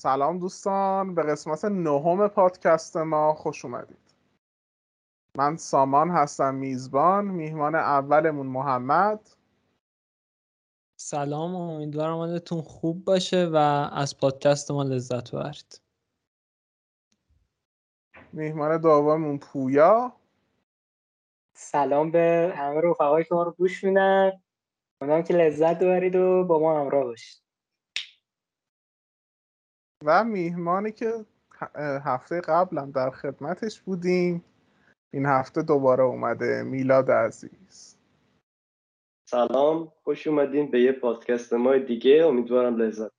سلام دوستان به قسمت نهم پادکست ما خوش اومدید. من سامان هستم میزبان میهمان اولمون محمد. سلام امیدوارم حالتون خوب باشه و از پادکست ما لذت ببرید. میهمان دوممون پویا. سلام به همه رفقایی که ما رو گوش میدن. امیدوارم که لذت ببرید و با ما همراه باشید. و میهمانی که هفته قبلم در خدمتش بودیم. این هفته دوباره اومده میلاد عزیز. سلام خوش اومدین به یه پادکست ما دیگه. امیدوارم لذت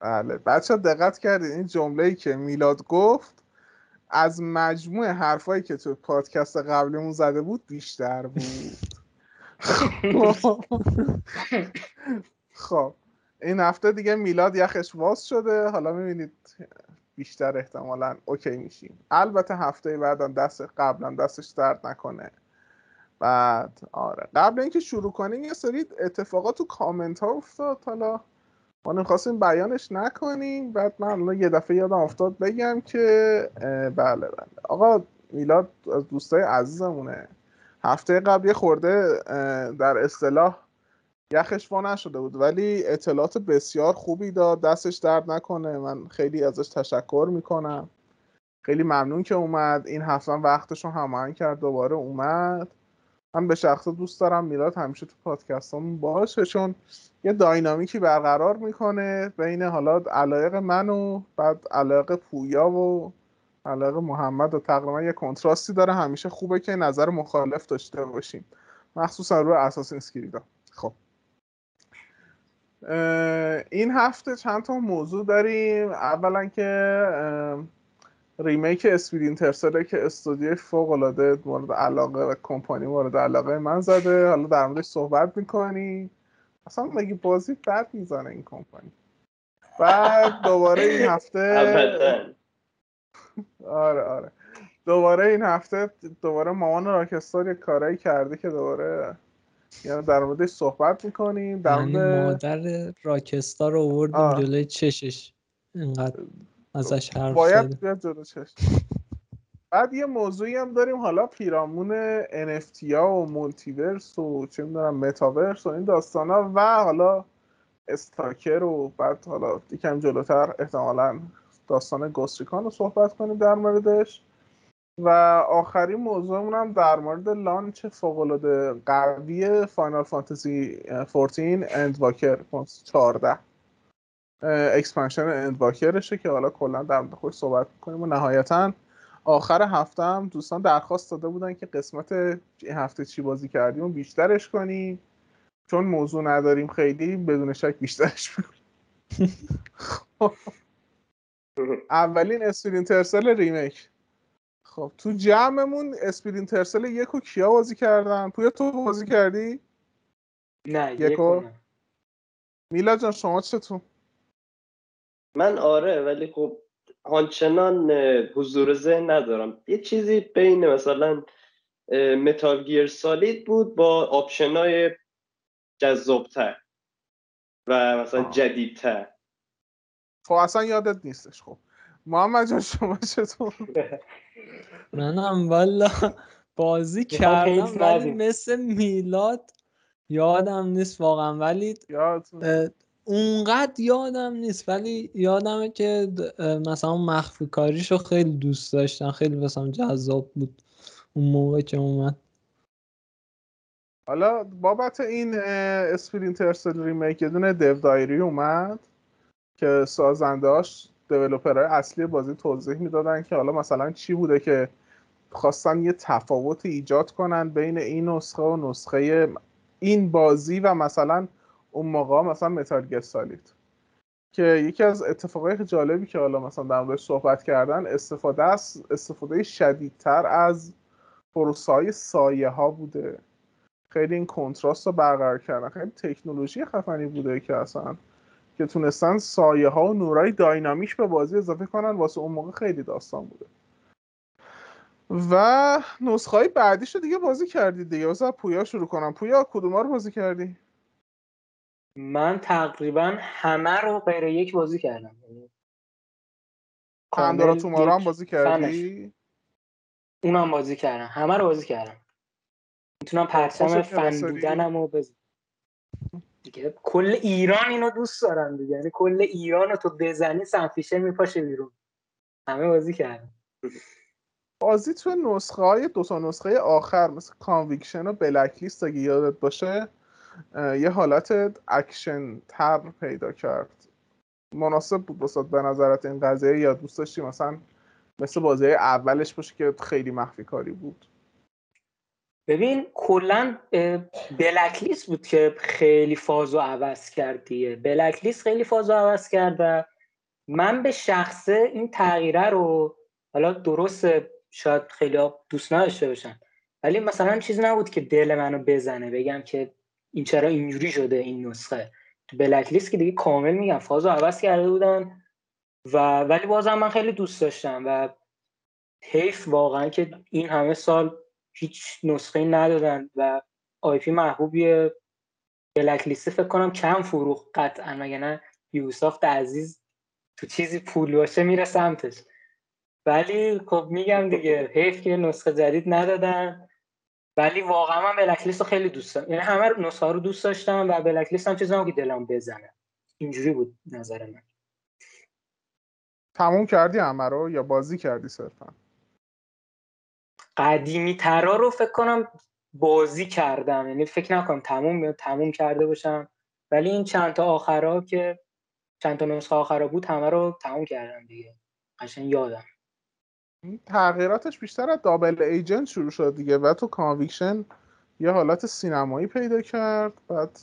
بله بچه دقت کردین این جمله ای که میلاد گفت؟ از مجموع حرفایی که تو پادکست قبلیمون زده بود بیشتر بود. خب. این هفته دیگه میلاد یخش واز شده. حالا می‌بینید بیشتر احتمالا اوکی میشیم. البته هفته بعدم دست قبلا دستش درد نکنه. بعد آره. قبل اینکه شروع کنیم یه سری اتفاقات تو کامنت ها افتاد. حالا ما نمی‌خواستیم بیانش نکنیم. بعد من یه دفعه یادم افتاد بگم که بله بله. آقا میلاد از دوستای عزیزمونه. هفته قبل یه خورده در اصطلاح یخش وا نشده بود. ولی اطلاعات بسیار خوبی داد. دستش درد نکنه. من خیلی ازش تشکر می‌کنم. خیلی ممنون که اومد. این هفته وقتش رو هماهنگ کرد. دوباره اومد. من به شخص دوست دارم. میلاد همیشه تو پادکست باشه. چون یه داینامیکی برقرار می‌کنه بین حالا علایق من و بعد علایق پویا و علایق محمد و تقریبا یه کنتراستی داره. همیشه خوبه که نظر مخالف داشته باشیم. مخصوصا روی اساسین اسکریدا خب. این هفته چند تا موضوع داریم. اولا که ریمیک اسپید اینترسله که استودیوی فوق العاده مورد علاقه و کمپانی مورد علاقه من زده. حالا در موردش صحبت می‌کنیم اصلا مگه بازی بد می‌زنه این کمپانی؟ بعد دوباره این هفته آره آره. دوباره این هفته دوباره مامان Rockstar یه کارایی کرده که دوباره یعنی در موردش صحبت می‌کنیم در یعنی مادر Rockstar رو آوردیم جلوی چشش. اینقدر ازش حرف باید بیاد جلو چشم بعد یه موضوعی هم داریم حالا پیرامون NFT ها و multiverse و چه می‌دونم متاورس و این داستان ها و حالا Stalker و بعد حالا یکم جلوتر احتمالا داستان Ghost Recon رو صحبت کنیم در موردش. و آخرین موضوعمون هم در مورد لانچ فوقالعاده قوی Final Fantasy 14 Endwalker 14 expansion Endwalker شه که حالا کلا در مورد خودش صحبت می‌کنیم و نهایتا آخر هفته هم دوستان درخواست داده بودن که قسمت هفته چی بازی کردیم و بیشترش کنیم. چون موضوع نداریم خیلی بدون شک بیشترش اولین اسپرین ترسل ریمیک. خب تو جمعمون اسپرین ترسل یکو کیا بازی کردن؟ پویا تو بازی کردی؟ نه یکو میلا جان شما چطور؟ من آره ولی خب آنچنان حضور ذهن ندارم. یه چیزی بین مثلا متال گیر سالید بود با آپشنای جذابتر و مثلا جدیدتر. خب اصلا یادت نیستش خب. محمد جان شما چطور؟ منم والا بازی کردم ولی مثل میلاد یادم نیست واقعا. ولی اونقدر یادم نیست ولی یادمه که مثلا مخفی کاریشو خیلی دوست داشتم. خیلی مثلا جذاب بود اون موقع که اومد. حالا بابت این Splinter Cell remake یه دونه dev diary اومد که سازندهاش developer های اصلی بازی توضیح می‌دادن که حالا مثلا چی بوده که خواستن یه تفاوت ایجاد کنن بین این نسخه و نسخه این بازی و مثلا اون موقع مثلا Metal Solid که یکی از اتفاقای جالبی که حالا مثلا در موردش صحبت کردن استفاده از استفاده شدیدتر از پروسه های سایه ها بوده. خیلی این کنتراست رو برقرار کردن. خیلی تکنولوژی خفنی بوده که اصلا که تونستن سایه ها و نورای داینامیش به بازی اضافه کنن واسه اون موقع خیلی داستان بوده. و نسخه های بعدیش رو دیگه بازی کردی دیگه. واسه پویا شروع کنم. پویا کدوم رو بازی کردی؟ من تقریبا همه رو غیر یک بازی کردم. یعنی Pandora Tomorrow هم بازی کردی؟ اونم بازی کردم. همه رو بازی کردم. می‌تونم پرچم فن بودنم رو بزن دیگه کل ایران اینو دوست دارم دیگه. یعنی کل ایران رو تو بزنی Sam Fisher میپاشه بیرون. همه بازی کردم بازی تو نسخه های دو تا نسخه آخر مثل Conviction و Blacklist اگه یادت باشه یه حالت اکشن تر پیدا کرد. مناسب بود بسات به نظرت این قضیه یا دوست داشتی مثلا مثل بازی اولش باشه که خیلی مخفی کاری بود؟ ببین کلا بلک لیست بود که خیلی فازو عوض کرد دیگه بلک لیست خیلی فازو عوض کرد و من به شخصه این تغییره رو حالا درست شاید خیلی دوست نداشته باشن ولی مثلا چیزی نبود که دل منو بزنه بگم که این چرا اینجوری شده این نسخه. تو بلک که دیگه کامل میگم فازو عوض کرده بودن و ولی بازم من خیلی دوست داشتم و حیف واقعا که این همه سال هیچ نسخه ندادن و آی پی محبوبی بلک لیست فکر کنم کم فروخ قطعا مگه نه یوسافت عزیز تو چیزی پول باشه میره سمتش. ولی خب میگم دیگه حیف که نسخه جدید ندادن. ولی واقعا من بلک لیست رو خیلی دوست دارم. یعنی همه نسخه رو دوست داشتم و بلک لیست هم چیزی که دلم بزنه. اینجوری بود نظر من. تموم کردی همه یا بازی کردی صرفا؟ قدیمی ترا رو فکر کنم بازی کردم. یعنی فکر نکنم تموم تموم کرده باشم. ولی این چند تا آخرا که چند تا نسخه آخرا بود همه رو تموم کردم دیگه. قشنگ یادم. تغییراتش بیشتر از Double Agent شروع شد دیگه. و تو Conviction یه حالت سینمایی پیدا کرد. بعد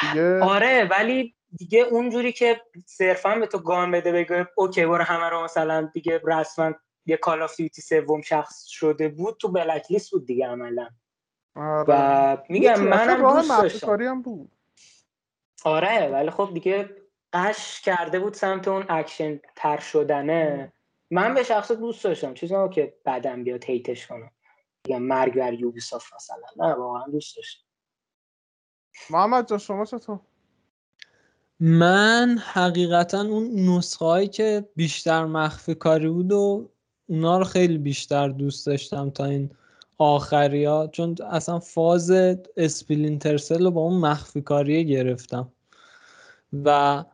دیگه آره ولی دیگه اونجوری که صرفا به تو gun بده بگه okay برو همه رو مثلا دیگه رسما یه Call of Duty سوم شخص شده بود تو Blacklist بود دیگه عملا. آره. و میگم منم دوست داشتم. بود. آره ولی خب دیگه غش کرده بود سمت اون اکشن تر شدنه. من به شخص دوست داشتم. چیزی که بعدم بیاد hate ش کنم میگم مرگ بر Ubisoft مثلا. نه واقعا دوست داشتم. محمد جان شما چطور؟ من حقیقتا اون نسخه هایی که بیشتر مخفی کاری بود و اونا رو خیلی بیشتر دوست داشتم تا این آخری ها چون اصلا فاز Splinter Cell رو با اون مخفی کاریه گرفتم و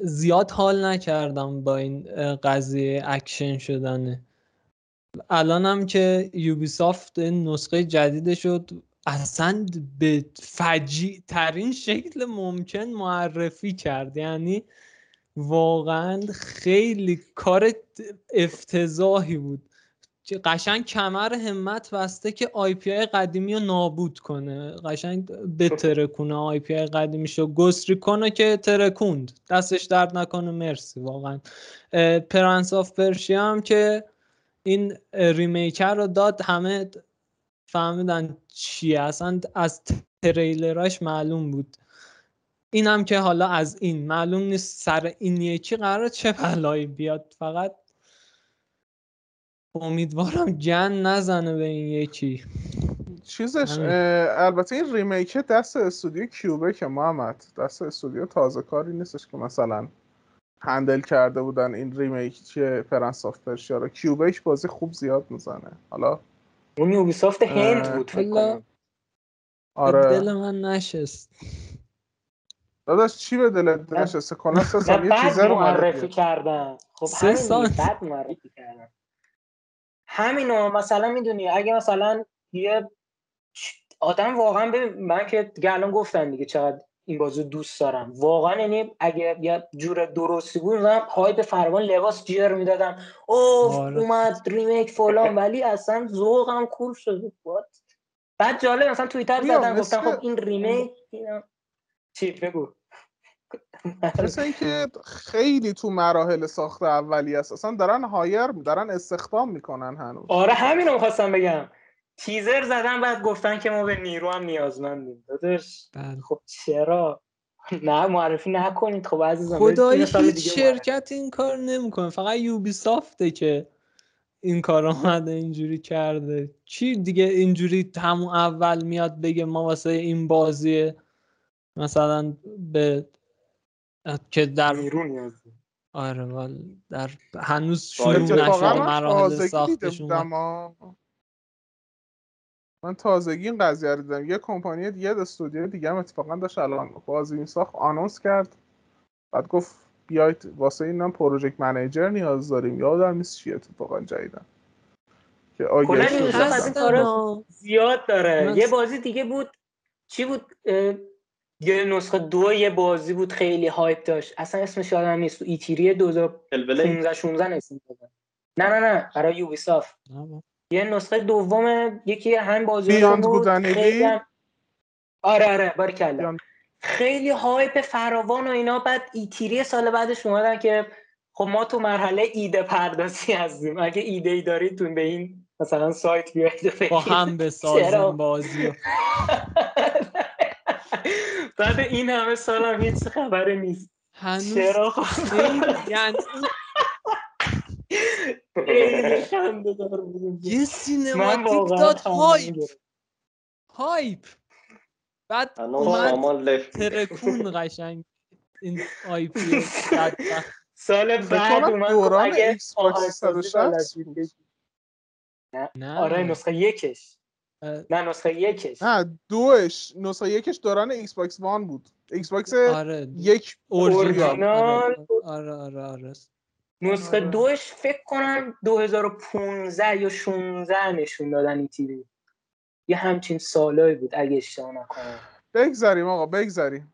زیاد حال نکردم با این قضیه اکشن شدنه. الانم که Ubisoft نسخه جدید شد اصلا به فجیع ترین شکل ممکن معرفی کرد. یعنی واقعا خیلی کار افتضاحی بود. قشنگ کمر همت بسته که IP ی قدیمی رو نابود کنه. قشنگ بترکونه IP ی قدیمی شو گسری کنه که ترکوند. دستش درد نکنه. مرسی. واقعا. Prince of Persia هم که این remake رو داد. همه فهمیدن چیه. اصلا از تریلراش معلوم بود. این هم که حالا از این معلوم نیست سر این یکی قرار چه بلایی بیاد. فقط امیدوارم جن نزنه به این یکی. چیزش البته این remake دست استودیو Quebec ه که محمد. دست استودیو تازه کاری نیستش که مثلا handle کرده بودن این remake که Prince of Persia رو. Quebec بازی خوب زیاد می‌زنه. حالا اون Ubisoft هند بود فکر کنم. آره. دل من نشست. داداش چی به دلت؟ نشسته کلا سه سال یه چیزا رو معرفی کردن. خب سه سال. بعد معرفی کردن. همینو مثلا می‌دونی اگه مثلا یه آدم واقعا ببین من که دیگه الان گفتم دیگه چقدر این بازو دوست دارم. واقعا یعنی اگه یه جور درستی بود من به فروان لباس جر می‌دادم. اوه آره. اومد remake فلان ولی اصلا ذوقم کور شده. بود بعد جالب مثلا توییتر زدم گفتم خب این remake چی؟ بگو. مثل اینکه خیلی تو مراحل ساخت اولی است. اصلا دارن hire دارن استخدام می‌کنن هنوز. آره همین رو می‌خواستم بگم. تیزر زدن بعد گفتن که ما به نیرو هم نیازمندیم. داداش بله. خب چرا؟ نه معرفی نکنید. خب عزیزم خدایی هیچ شرکت این کار نمی‌کنه. فقط یوبی سافته که این کار آمده اینجوری کرده. چی دیگه اینجوری همون اول میاد بگه ما واسه این بازی مثلا به که در نیرو نیاز آره در هنوز شروع نشده مراحل ساختش من تازگی این قضیه رو دیدم. یه کمپانی دیگه استودیو دیگه هم اتفاقا داشت الان بازی این ساخت آنونس کرد. بعد گفت بیاید واسه اینم پروژکت منیجر نیاز داریم. یادم نیست چیه اتفاقا جدیدن که زیاد داره. یه بازی دیگه بود. چی بود؟ یه نسخه دو یه بازی بود خیلی هایپ داشت. اصلا اسمش یادم نیست. تو ایتیری 2015 16 اسم نه نه نه. برای یوبی صاف یه نسخه دوم یکی همین بازی بود. خیلی هم... آره آره. بارکلا خیلی هایپ فراوان و اینا. بعد ایتیری سال بعدش اومدن که خب ما تو مرحله ایده پردازی هستیم. اگه ایده ای دارید تو به این مثلا سایت بیاید با هم بسازیم بازی بعد این همه سال هم هیچ خبری نیست. هنوز چرا؟ یعنی یه cinematic داد hype. hype. بعد ترکون قشنگ. این IP سال بعد اومد دوران Xbox نه. آره نسخه یکش. نه نسخه یکش. نه دوش. نسخه یکش دوران Xbox One بود. Xbox آره. یک اورجینال. آره آره آره نسخه آره. دوش فکر کنم 2015 یا 16 نشون دادن این تیوی یه همچین سالایی بود اگه اشتباه نکنم. بگذاریم آقا بگذاریم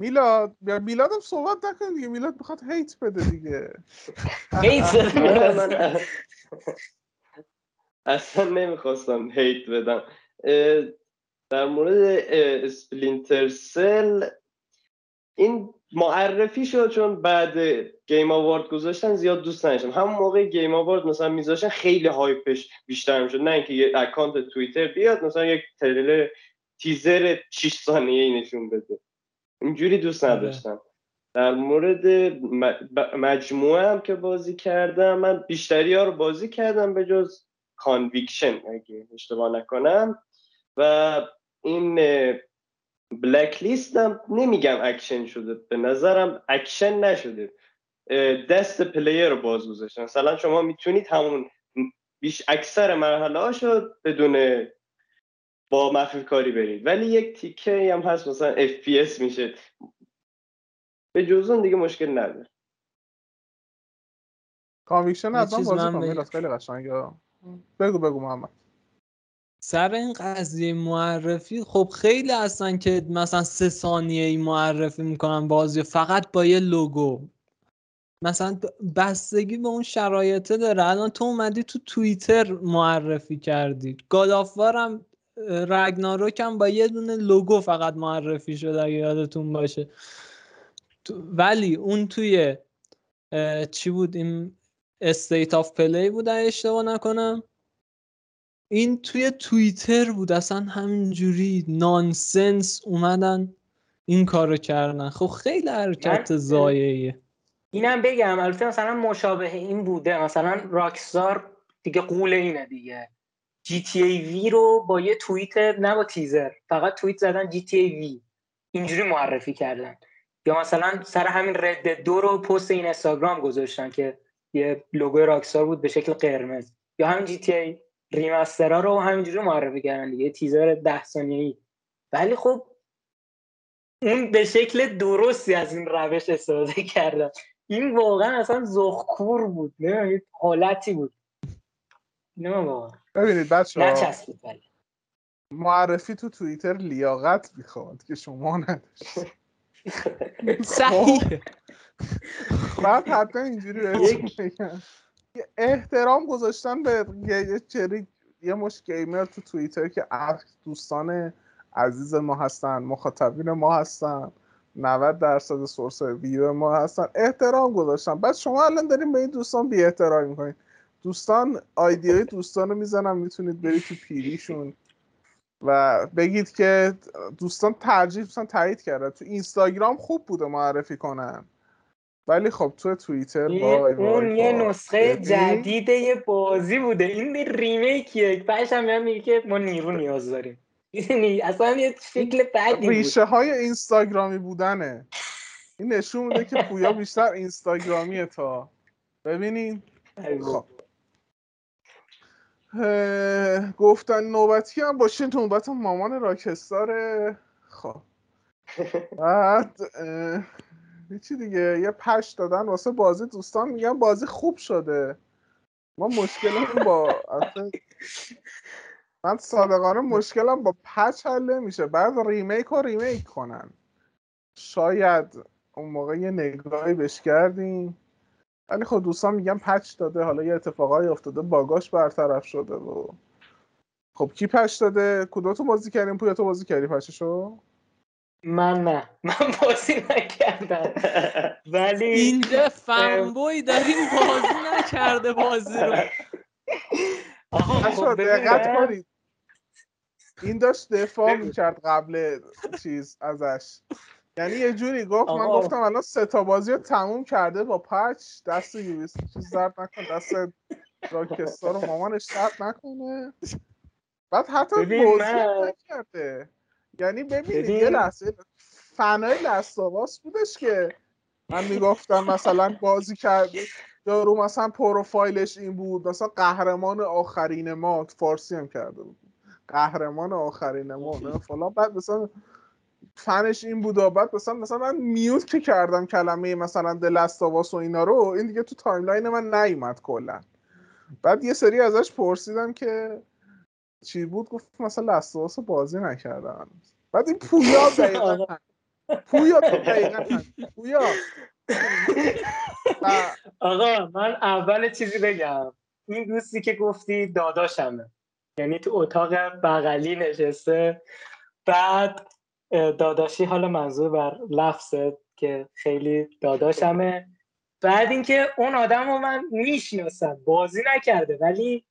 میلاد میلاد هم صحبت نکن دیگه. میلاد بخواد hate بده دیگه. hate بده. اصلا نمی‌خواستم hate بدم. در مورد Splinter Cell این معرفی شد چون بعد Game Award گذاشتن زیاد دوست نداشتم. همون موقع Game Award مثلا میذاشتن خیلی hype ش بیشتر می‌شد. نه اینکه یه اکانت توییتر بیاد مثلا یک تریلر تیزر 6 ثانیه ای نشون بده. اینجوری دوست آره. نداشتم. در مورد مجموعه هم که بازی کردم من بیشتری ها رو بازی کردم به جز Conviction اگه اشتباه نکنم. و این Blacklist هم نمیگم اکشن شده به نظرم اکشن نشده. دست player رو باز گذاشتن. مثلا شما می‌تونید همون بیش اکثر مرحله ها شد بدون با مخفی کاری برید. ولی یک تیکه هم هست مثلا FPS میشه. به جز اون دیگه مشکل نداره. Conviction از بازی کنم خیلی قشنگه. بگو بگو محمد. سر این قضیه معرفی خب خیلی هستن که مثلا سه ثانیه ای معرفی می‌کنن بازی فقط با یه لوگو. مثلا بستگی به اون شرایطه داره. الان تو اومدی تو توییتر معرفی کردی. God of War هم Ragnarok هم با یه دونه لوگو فقط معرفی شده اگه یادتون باشه. ولی اون توی چی بود؟ این State of Play بود اشتباه نکنم. این توی توییتر بود اصلا همینجوری nonsense اومدن این کارو کردن. خب خیلی حرکت ضایعیه. اینم بگم البته مثلا مشابه این بوده. مثلا Rockstar دیگه غول اینه دیگه. GTA V رو با یه توییت نه با تیزر فقط توییت زدن GTA V. اینجوری معرفی کردن. یا مثلا سر همین رد دو رو پست این اینستاگرام گذاشتن که یه لوگو راکستار بود به شکل قرمز. یا همین جی تی ای ریمسترها رو همینجوری معرفی کردن دیگه تیزر ده ثانیه‌ای. ولی خب اون به شکل درستی از این روش استفاده کردن. این واقعا اصلا زخکور بود نه حالتی بود. نه واقعا. ببینید بچه نچسبید ولی. معرفی تو توییتر لیاقت می‌خواد که شما نداشت صحیح. بعد حتی اینجوری احترام گذاشتن به یه چری یه مش گیمر تو توییتر که دوستان عزیز ما هستن مخاطبین ما هستن 90 درصد سورس ویو ما هستن. احترام گذاشتن. بعد شما الان داریم به این دوستان بی احترامی می‌کنید دوستان آیدی های دوستان رو می‌زنم می‌تونید برید تو پیریشون و بگید که دوستان ترجیح دوستان تایید کرده تو اینستاگرام خوب بوده معرفی کنن. ولی خب تو توییتر وای اون یه نسخه جدید یه بازی بوده. این ریمیکیه. بعدش هم میگه که ما نیرو نیاز داریم. می‌دونی اصلا یه شکل بعدی ریشه های اینستاگرامی بودنه. این نشون میده که پویا بیشتر اینستاگرامیه تا. ببینین. خب. گفتن نوبتی هم تو نوبت مامان راکستاره. خب. بعد چی دیگه؟ یه پش دادن واسه بازی دوستان میگن بازی خوب شده. ما مشکل با من صادقانه مشکلم با پچ حل نمیشه. بعد ریمیک رو ریمیک کنن. شاید اون موقع یه نگاهی بهش کردیم. ولی خب دوستان میگن پچ داده. حالا یه اتفاقایی افتاده. باگاش برطرف شده و خب کی پچ داده؟ کدوم بازی کردیم؟ پویا تو بازی کردی پچشو من نه. من بازی نکردم. ولی اینجا فنبوی داریم بازی نکرده بازی رو. آقا خب دقت کنید. این داشت دفاع می‌کرد قبل چیز ازش. یعنی یه جوری گفت من گفتم الان سه تا بازی رو تموم کرده با پچ دست یویس چیز زرد نکن دست راکستار رو مامانش درد نکنه. بعد حتی بازی نکرده. یعنی ببینید یه لحظه فنای لستاواس بودش که من می‌گفتم مثلا بازی کرده رو مثلا پروفایلش این بود مثلا قهرمان آخرین ما فارسی هم کرده بود. قهرمان آخرین ما فلان. بعد مثلا فنش این بود و بعد مثلا مثلا من mute که کردم کلمه مثلا The Last of Us و اینا رو این دیگه تو timeline من نیومد کلا. بعد یه سری ازش پرسیدم که چی بود؟ گفت مثلا Last of Us بازی نکردم بعد این پویا دقیقا پویا تو دقیقا پویا. آقا من اول چیزی بگم. این دوستی که گفتی داداشمه. یعنی تو اتاق بغلی نشسته. بعد داداشی حالا منظور بر لفظه که خیلی داداشمه. بعد اینکه اون آدم رو من می‌شناسم. بازی نکرده ولی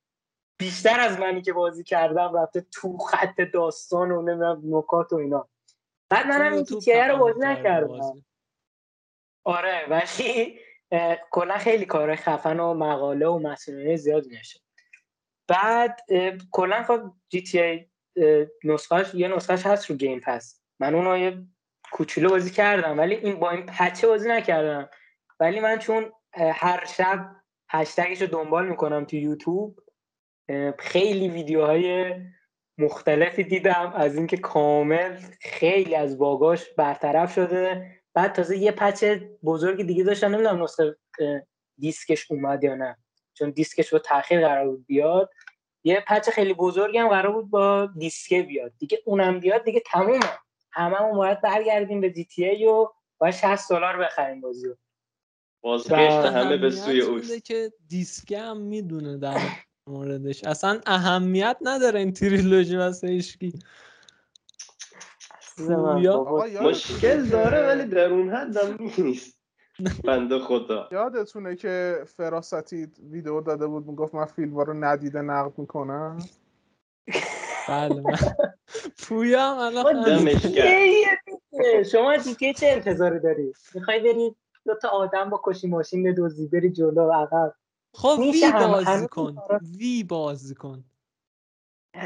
بیشتر از منی که بازی کردم رفته تو خط داستان و نمی‌دونم نکات و اینا. بعد منم این تیکه رو بازی نکردم. آره ولی کلا خیلی کار خفن و مقاله و مسئله زیاد نشه بعد کلا خب جی تی ای نسخهش یه نسخهش هست رو گیم پس من اونو یه کوچولو بازی کردم ولی این با این پچه بازی نکردم. ولی من چون هر شب هشتگش رو دنبال می‌کنم تو یوتیوب خیلی ویدیوهای مختلفی دیدم. از اینکه کامل خیلی از باگاش برطرف شده. بعد تازه یه پچ بزرگ دیگه داشتن نمی‌دونم نسخه دیسکش اومد یا نه. چون دیسکش با تاخیر قرار بود بیاد. یه پچ خیلی بزرگی هم قرار بود با دیسکه بیاد. دیگه اونم بیاد دیگه تمومه. هممون باید برگردیم به جی تی ای و باید 60 دلار بخریم بازی رو بازگشت همه به سوی اوست. که دیسکه هم می‌دونه در موردش. اصلا اهمیت نداره این تریلوژی واسه ایشکی. مشکل داره ولی در اون حد هم نیست. بنده خدا. یادتونه که فراستی ویدیو داده بود می‌گفت من فیلم رو ندیده نقد می‌کنم؟ بله پویا هم الان شما دیگه چه انتظاری داری؟ می‌خوای بری دو تا آدم با کشی ماشین بدوزی بری جلو عقب. خب وی بازی کن. وی بازی کن.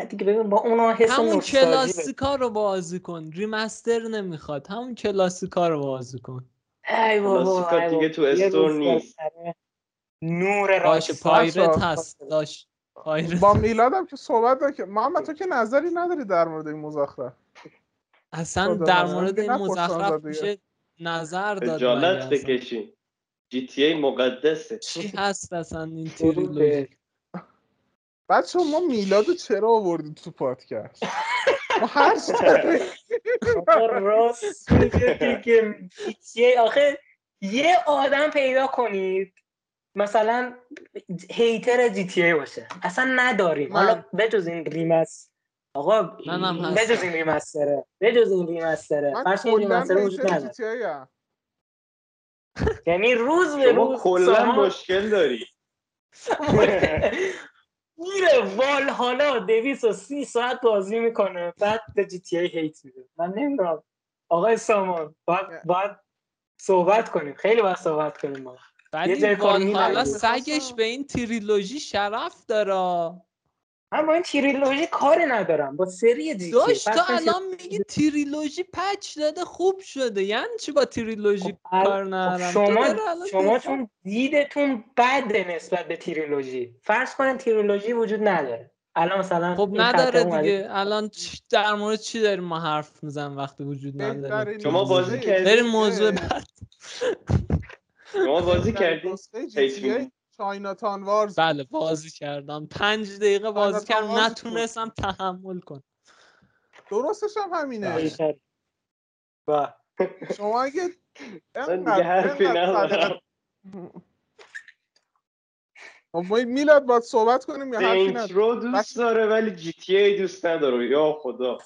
دیگه ببین با اونا حس همون کلاسیکا رو بازی کن. ریمستر نمی‌خواد. همون کلاسیکا رو بازی کن. ای بابا دیگه تو استور نیست. نور راش پایرت هست. داشت با میلادم که صحبت که محمد تو که نظری نداری در مورد این مزخرف؟ اصلا در مورد این مزخرف میشه نظر داد جالت بکشین جی تی ای مقدسه. چی هست اصلا این تریلوژی بچه ما میلادو چرا آوردی تو پادکست؟ ما هر راست آخه یه آدم پیدا کنید مثلا هیتر جی تی ای باشه. اصلا نداریم. من... حالا بجز این ریمس. آقا بجز این ریمستره. بجز این ریمستره. فرش این ریمستره وجود نداره. یعنی روز به روز کلا مشکل داری. میره وال حالا دویس و سی ساعت بازی می‌کنه بعد به جی تی ای هیت میده. من نمی‌دونم. آقای سامان باید, باید صحبت کنیم. خیلی باید صحبت کنیم ما. ولی حالا سگش به این تریلوژی شرف داره. من با این تریلوژی کاری ندارم. با سری دیگه. داشت تو الان میگی تریلوژی پچ داده خوب شده. یعنی چی با تریلوژی خب کار خب ندارم؟ شما شما چون دیدتون بده نسبت به تریلوژی. فرض کنین تریلوژی وجود نداره. الان مثلا خب نداره دیگه. الان در مورد چی داریم ما حرف می‌زنیم وقتی وجود نداره؟ شما بازی کردید بریم موضوع بعد. شما بازی کردید چایناتان وارز بله بازی کردم. پنج دقیقه بازی کردم. نتونستم تحمل کنم. درستش هم همینه. با. شما اگه من دیگه حرفی ندارم میلاد باید صحبت کنیم یا حرفی ندارم رو دوست داره ولی جی تی ای دوست نداره. یا خدا.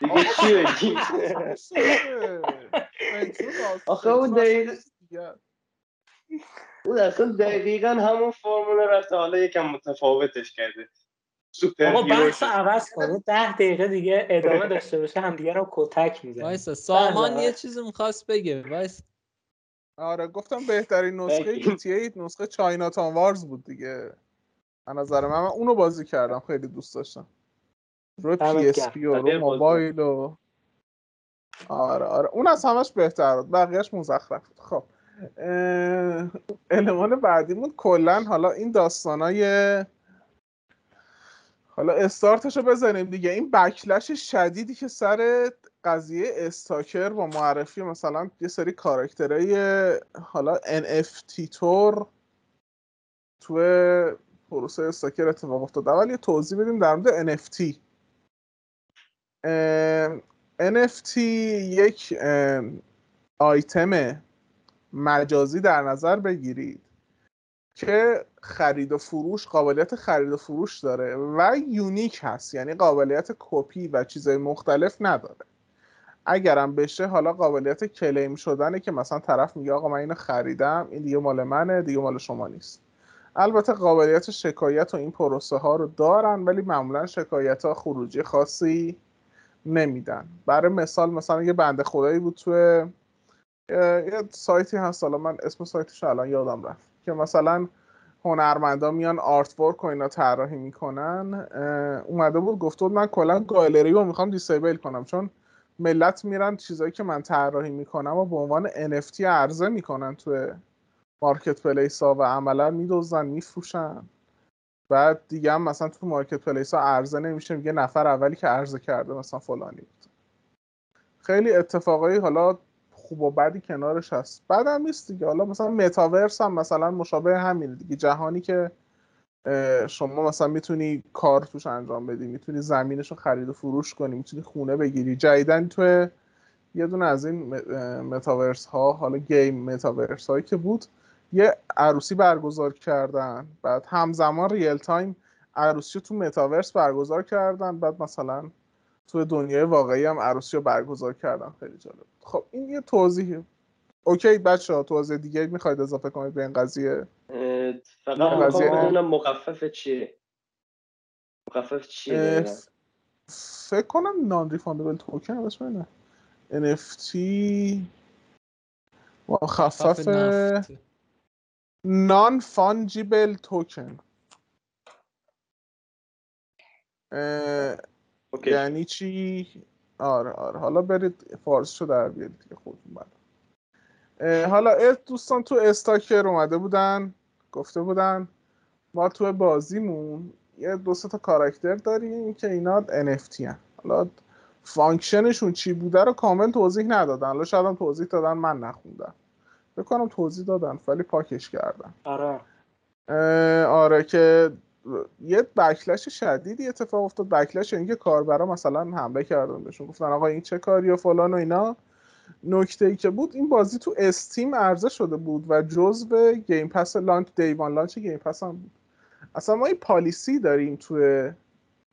دیگه چی بگیم؟ آخه اون دقیقه اون اصلا دقیقا همون فرمول رفته. حالا یکم متفاوتش کرده. سوپر آقا بحث عوض کنه ده دقیقه دیگه ادامه داشته باشه. هم دیگه رو کتک می‌زنه وایسا سامان یه چیزی می‌خواست بگه. وایس. آره گفتم بهترین نسخه ای نسخه Chinatown Wars بود دیگه. از نظر من, من اونو بازی کردم. خیلی دوست داشتم. روی PSP و رو موبایل و آره آره. اون از همش بهتر بود. بقیهش مزخرف بود. خب. المان بعدیمون کلا حالا این داستانای حالا استارتش رو بزنیم دیگه. این بکلش شدیدی که سر قضیه استاکر با معرفی مثلا یه سری کاراکترهای حالا NFT تور تو پروسه استاکر اتفاق افتاده. ولی توضیح بدیم در مورد NFT NFT یک آیتم مجازی در نظر بگیرید که خرید و فروش قابلیت خرید و فروش داره و یونیک هست. یعنی قابلیت کپی و چیزهای مختلف نداره. اگرم بشه حالا قابلیت کلیم شدنه که مثلا طرف میگه آقا من اینو خریدم این دیگه مال منه دیگه مال شما نیست. البته قابلیت شکایت و این پروسه ها رو دارن ولی معمولا شکایت ها خروجی خاصی نمیدن. برای مثال مثلا یه بنده خدایی بود توی یه سایتی هست حالا من اسم سایتش الان یادم رفت که مثلا هنرمندا میان artwork و اینا طراحی می‌کنن. اومده بود گفته بود من کلا گالری رو می‌خوام disable کنم چون ملت میرن چیزایی که من طراحی می‌کنم و به عنوان NFT عرضه می‌کنن توی marketplace ها و عملا میدزدن میفروشن. بعد دیگه هم مثلا تو marketplace ها عرضه نمیشه میگه نفر اولی که عرضه کرده مثلا فلانی بود. خیلی اتفاقایی حالا خوب و بدی کنارش هست. بعدم نیست دیگه. حالا مثلا متاورس هم مثلا مشابه همینه دیگه. جهانی که شما مثلا می‌تونی کار توش انجام بدی می‌تونی زمینش رو خرید و فروش کنی می‌تونی خونه بگیری. جدیدا تو یه دونه از این متاورس ها حالا game متاورس هایی که بود یه عروسی برگزار کردن. بعد همزمان real time عروسی تو متاورس برگزار کردن. بعد مثلا تو دنیای واقعی هم عروسی رو برگزار کردن. خیلی جالب. خب این یه توضیحه. okay بچه ها توضیح دیگه می‌خواید اضافه کنید به این قضیه؟ فقط قضیه بدونم مخفف چیه؟ مخفف چیه فکر کنم non-refundable token اسم نه. NFT مخفف non-fungible token. یعنی چی؟ آره آره. حالا برید فارسشو در بیارید دیگه خودتون بعد حالا دوستان تو Stalker اومده بودن گفته بودن ما تو بازیمون یه دو تا کاراکتر داریم که اینا NFT هن. حالا function شون چی بوده رو کامل توضیح ندادن. حالا شاید هم توضیح دادن من نخوندم. فکر کنم توضیح دادن ولی پاکش کردن. آره. آره که یه backlash شدیدی اتفاق افتاد. backlash اینکه کاربرا مثلا حمله کردن بهشون. گفتن آقا این چه کاریه و فلان و اینا. نکته ای که بود این بازی تو Steam عرضه شده بود و جزو Game Pass launch day one launch Game Pass هم بود. اصلا ما این policy داریم تو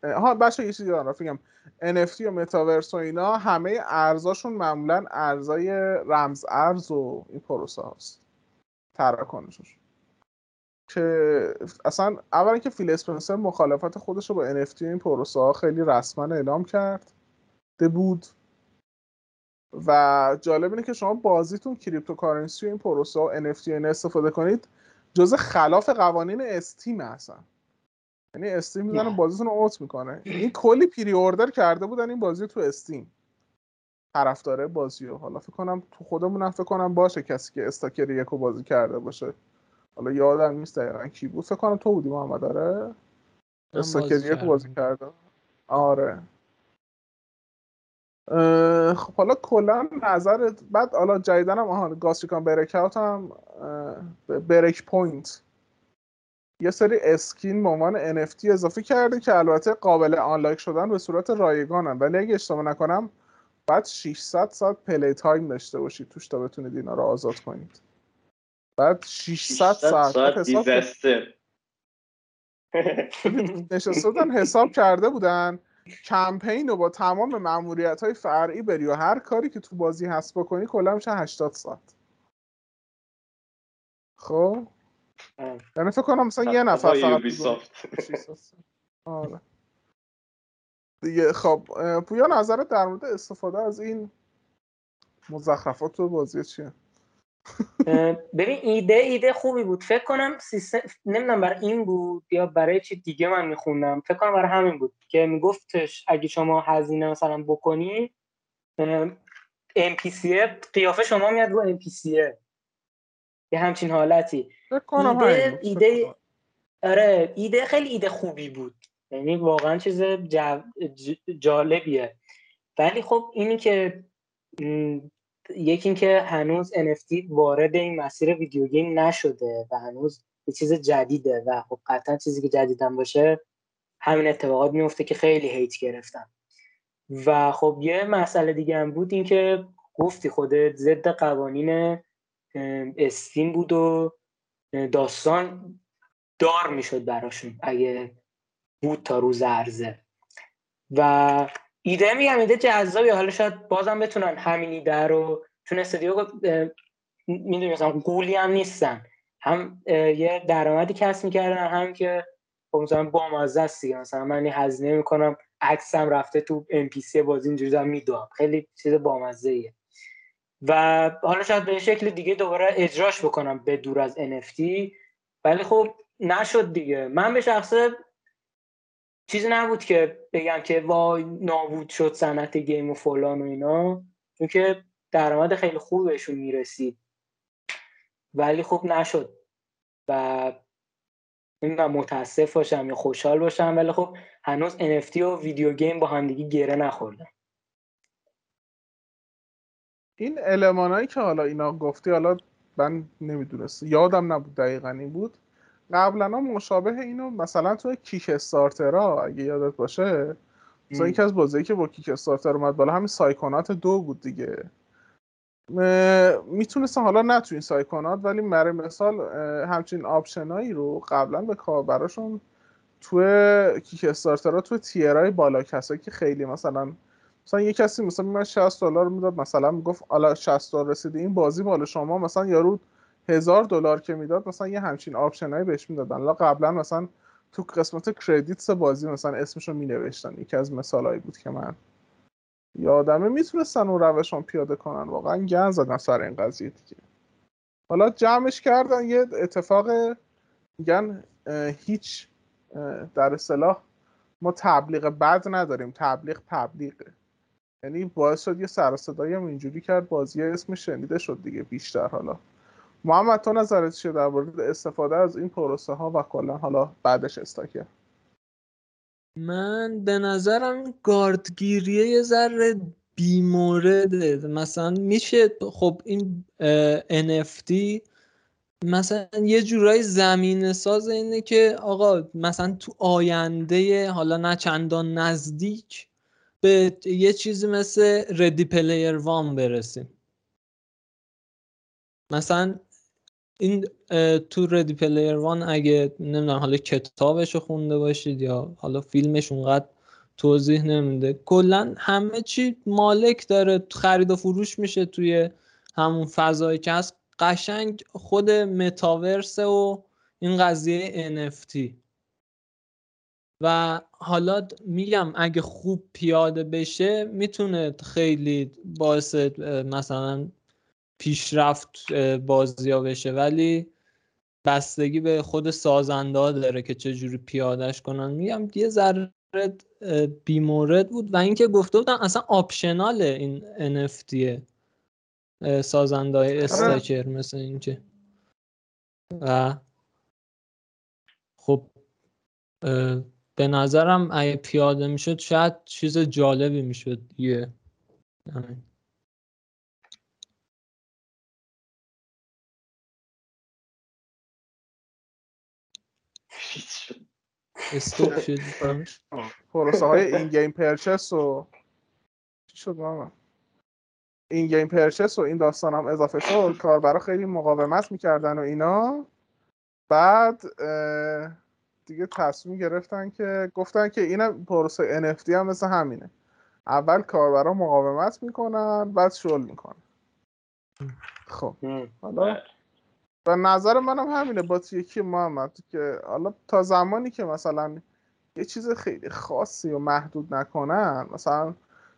ها بچه یه چیزی دارم فکرم NFT و متاورس و اینا همه ارزاشون معمولا ارزای رمز ارز و این پروسه هاست. تراکنششون که اصلا اولا که Phil Spencer مخالفت خودش رو با NFT این پروسه ها خیلی رسما اعلام کرد ده بود. و جالب اینه که شما بازیتون cryptocurrency و این پروسه ها NFT این استفاده کنید جز خلاف قوانین Steam هستن یعنی Steam می‌زنه بازیتون رو out می‌کنه. این کلی pre-order کرده بودن این بازی تو Steam. طرفدار بازی رو. حالا فکر کنم تو خودمون فکر کنم باشه کسی که Stalker یکو بازی کرده باشه. حالا یادم نیست دقیقا کی بود. فکر کنم تو بودی محمد داره Stalker یکو بازی کرده آره. خب حالا کلا نظر بعد حالا جدیدن هم آهان Ghost Recon Breakout هم Breakpoint. یه سری skin به عنوان NFT اضافه کرده که البته قابل unlock شدن به صورت رایگانن. ولی اگه اشتباه نکنم بعد 600 ساعت play time داشته باشید توش تا بتونید اینا رو آزاد کنید. بعد 600 ساعت, ساعت حساب نشسته بودن حساب کرده بودن. کمپین رو با تمام ماموریت های فرعی بری و هر کاری که تو بازی هست بکنی کلا میشه 80 ساعت. خب؟ یعنی فکر کنم مثلا یه نفر فقط آره. دیگه خب پویا نظرت در مورد استفاده از این مزخرفات تو بازی چیه؟ ببین ایده ایده خوبی بود. فکر کنم سیستم نمی‌دونم برای این بود یا برای چی دیگه من میخوندم. فکر کنم برای همین بود که میگفتش اگه شما هزینه مثلا بکنی NPC قیافه شما میاد رو NPC یه همچین حالتی. ایده ایده آره ایده خیلی ایده خوبی بود. یعنی واقعا چیز جالبیه. ولی خب اینی که یکی اینکه هنوز NFT وارد این مسیر ویدیو گیم نشده و هنوز یه چیز جدیده و خب قطعا چیزی که جدیدن باشه همین اتفاقات میفته که خیلی هیت گرفتن و خب یه مسئله دیگه هم بود اینکه گفتی خودت ضد قوانین استیم بود و داستان دار می‌شد براشون اگه بود تا روز عرضه. و ایده میگم ایده جذابی. حالا شاید بازم بتونن همین ایده رو چون استودیو می‌دونی مثلا قولی هم نیستن. هم یه درآمدی کسب می‌کردن هم که خب مثلا با است دیگه. مثلا من این هزینه می‌کنم عکسم رفته تو ام پی سی بازی اینجوری دارم میدوام. خیلی چیز بامزه ایه و حالا شاید به شکل دیگه دوباره اجراش بکنم به دور از NFT ولی خب نشد دیگه. من به شخصه چیزی نبود که بگم که وای نابود شد صنعت گیم و فلان و اینا چون که درآمد خیلی خوب بهشون می‌رسید. ولی خب نشد. و نمی‌دونم متاسف باشم یا خوشحال باشم ولی خب هنوز NFT و video game با همدیگه گره نخوردن این المانایی که حالا اینا گفتی حالا من نمی‌دونست یادم نبود دقیقا این بود. قبلا مشابه اینو مثلا توی Kickstarter ها اگه یادت باشه مثلا یکی از بازی که با Kickstarter اومد بالا همین Psychonauts دو بود دیگه. می‌تونستن حالا نه تو این Psychonauts ولی برای مثال همچین آپشنایی رو قبلا به کاربراشون توی کیک استارترها توی تیرای بالا کسایی که خیلی مثلا مثلا یه کسی مثلا من 60 دلار می‌داد مثلا می‌گفت حالا 60 دلار رسیده این بازی بالا شما. مثلا یارو هزار دلار که می‌داد مثلا یه همچین آپشنایی بهش می‌دادن. حالا قبلا مثلا تو قسمت کردیتس بازی مثلا اسمشو می نوشتن یکی از مثالایی بود که من یادمه می‌تونستن اون روش پیاده کنن. واقعا گن زدن سر این قضیه دیگه. حالا جمعش کردن یه اتفاق میگن هیچ در اصطلاح ما تبلیغ بد نداریم. تبلیغ تبلیغه. یعنی باعث شد یه سر صدایی هم اینجوری کرد بازی اسم شنیده شد دیگه بیشتر حالا. محمد تو نظرت چیه در مورد استفاده از این پروسه ها و کلا حالا بعدش استاکر من به نظرم گاردگیریه یه ذره بیمورده. مثلا میشه خب این NFT مثلا یه جورایی زمینه ساز اینه که آقا مثلا تو آینده حالا نه چندان نزدیک به یه چیزی مثل Ready Player One برسیم. مثلا این تو Ready Player One اگه نمی‌دونم حالا کتابش رو خونده باشید یا حالا فیلمش اونقدر توضیح نمیده. کلا همه چی مالک داره. خرید و فروش میشه توی همون فضایی که هست. قشنگ خود متاورس و این قضیه NFT و حالا میگم اگه خوب پیاده بشه می‌تونه خیلی باعث مثلا پیشرفت بازی ها بشه ولی بستگی به خود سازنده ها داره که چجوری پیادش کنن. میگم یه ذره بیمورد بود. و اینکه گفته بودن اصلا آپشنال این NFT سازنده های آره. استاکر مثل اینکه. و خب به نظرم اگه پیاده می‌شد شاید چیز جالبی می‌شد یه. استوب شد پروسه های این گیم پرچس و چی شد این گیم پرچس و این داستان هم اضافه شد. کاربرا خیلی مقاومت می‌کردن و اینا. بعد دیگه تصمیم گرفتن که گفتن که این پروسه NFT هم مثل همینه. اول کاربرا مقاومت می‌کنن بعد شل می‌کنن. خب. حالا و نظر منم همینه. با یکی محمد که حالا تا زمانی که مثلا یه چیز خیلی خاصی و محدود نکنن مثلا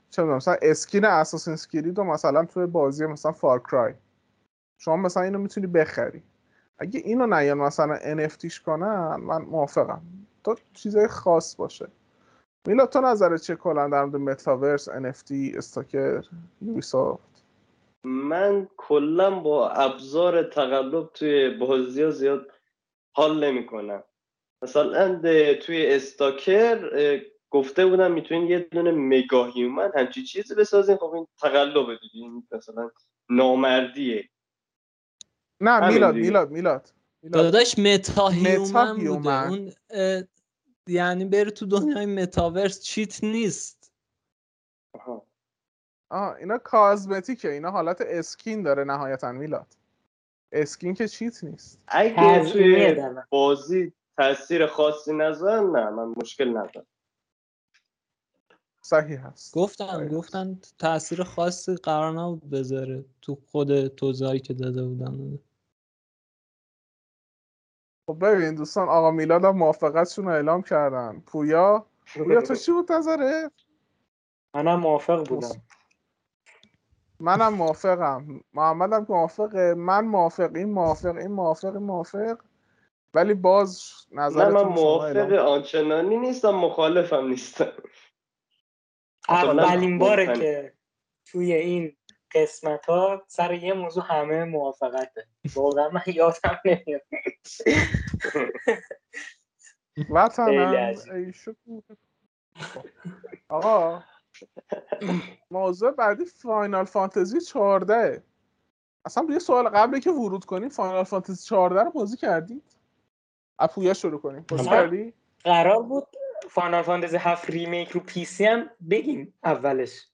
چه مثلا skin Assassin's Creed و مثلا توی بازی مثلا Far Cry شما مثلا اینو می‌تونی بخری. اگه اینو نیان مثلا NFT ش کنن من موافقم. تا چیزای خاص باشه. میلا تو نظر چه کلا در مورد metaverse NFT Stalker Ubisoft من کلا با ابزار تقلب توی بازی ها زیاد حال نمی کنم. مثلا توی Stalker گفته بودم می‌تونین یه دونه mega human همچی چیزی بسازین. خب این تقلبه دیگه مثلا نامردیه. نه میلاد میلاد میلاد داداش MetaHuman بوده. اون یعنی بره تو دنیای metaverse cheat نیست. آها. اینا کازمتیکه. اینا حالت اسکین داره نهایتا میلاد. اسکین که چیت نیست. اگه توی بازی تاثیر خاصی نذارن نه من مشکل ندارم. صحیح هست. گفتن گفتن تاثیر خاصی قرار نبود بذاره. تو خود توضیحی که داده بودن. خب ببین دوستان آقا میلاد هم موافقتشون رو اعلام کردن. پویا؟ پویا تو چی بود نظره منم موافق بودم. منم موافقم. محمدم که موافقه. من موافق این موافق این موافق این موافق. ولی باز نظر من موافق آنچنانی نیستم مخالفم نیستم. اولین باره که توی این قسمت ها سر یه موضوع همه موافقته. واقعا من یادم نمیاد. وطنم آقا موضوع بعدی Final Fantasy 14 اصلا یه سوال قبلی که ورود کنیم Final Fantasy 14 رو بازی کردید؟ از پویا شروع کنیم. بازی کردی؟ قرار بود Final Fantasy 7 Remake رو PC هم بگیم اولش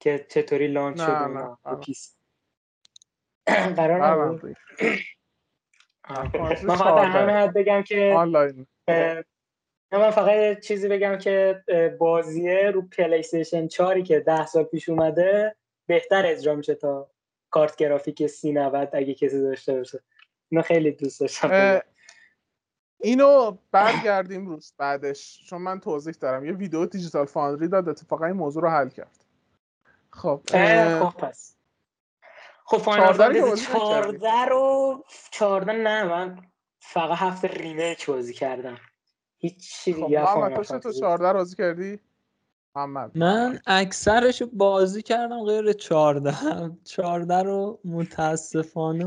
که چطوری launch شد رو PC. قرار نبود. من فقط همه حد بگم که آنلاین. من فقط چیزی بگم که بازیه رو PlayStation 4 که 10 سال پیش اومده بهتر اجرا میشه تا کارت گرافیک 3090 اگه کسی داشته باشه. اینو خیلی دوست داشتم. اینو برگردیم روز بعدش چون من توضیح دارم. یه ویدیو Digital Foundry داد اتفاقا این موضوع رو حل کرد. خب خب پس. خب Final Fantasy 14 رو 14 نه من فقط هفت Remake بازی کردم. هیچ خب دیگه محمد تو 14 بازی کردی؟ محمد. من اکثرش بازی کردم غیر 14 14 رو متاسفانه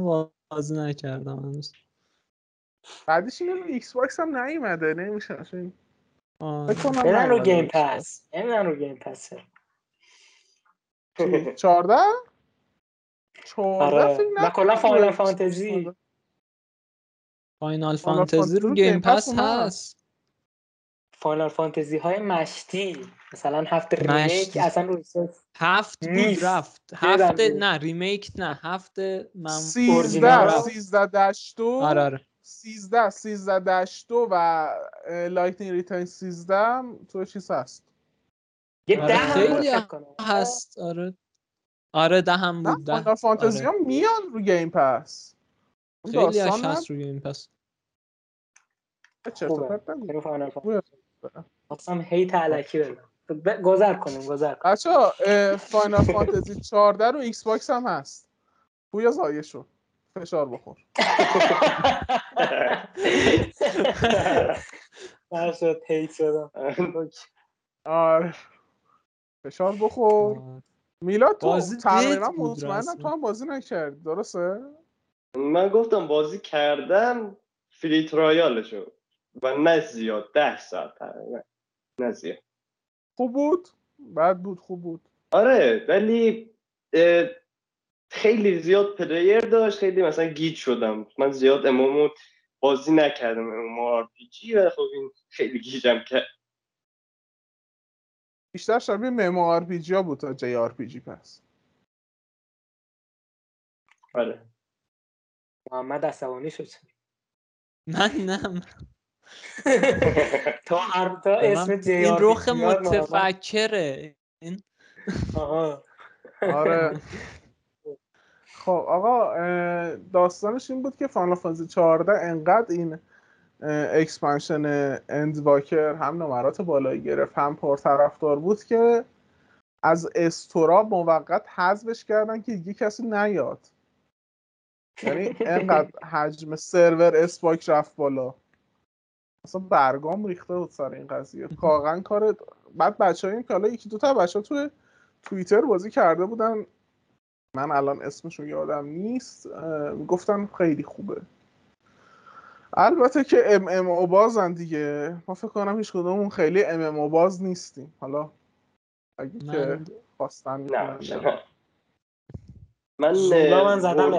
بازی نکردم هنوز. بعدش اینو Xbox هم نیومده نمیشه. اصلا بعدا رو Game Pass نمیدن رو Game Pass 14 14 فکر نه کلا فاینال فانتزی. فاینال فانتزی رو Game Pass هست. Final Fantasy های مشتی. مثلا هفت Remake اصلا رو هفت بود رفت. هفت نه Remake نه هفت من سیزده سیزده هست آره آره. سیزده سیزده هست و Lightning Returns سیزده تو چیز هست. یه آره. خیلی هست. آره. آره ده هم بود ده. Final Fantasy آره. میان رو Game Pass. خیلی هست رو Game Pass. اصلا hate الکی ندم. گذر کنیم گذر کنیم. بچه Final Fantasy 14 رو Xbox هم هست. پویا ضایع شد فشار بخور. شد شدم. آره. فشار بخور. میلاد تو تقریبا مطمئنم تو هم بازی نکرد درسته؟ من گفتم بازی کردم free trial شو و نه زیاد ده ساعت تقریبا. نه زیاد. خوب بود؟ بعد بود خوب بود. آره ولی خیلی زیاد player داشت خیلی مثلا گیج شدم. من زیاد MMO بازی نکردم امام آر پی جی و خب این خیلی گیجم کرد. بیشتر شبیه ممو آر پی جی ها بود تا جی آر پی جی پس. آره. محمد عصبانی شد. من نه تا تا اسم جی این رخ متفکره. این آره. خب آقا داستانش این بود که فاینال فانتزی 14 انقدر این expansion Endwalker هم نمرات بالایی گرفت هم پرطرفدار بود که از store ا موقت حذفش کردن که دیگه کسی نیاد. یعنی انقدر حجم سروراش پاک رفت بالا. اصلا برگام ریخته بود سر این قضیه. واقعا کار بعد بچه این که حالا یکی دوتا بچه توی توییتر بازی کرده بودن. من الان اسمشون یادم نیست. گفتن خیلی خوبه. البته که MMO بازن دیگه. ما فکر کنم هیچ کدومون خیلی MMO باز نیستیم. حالا اگه من... که خواستن نه من من زدم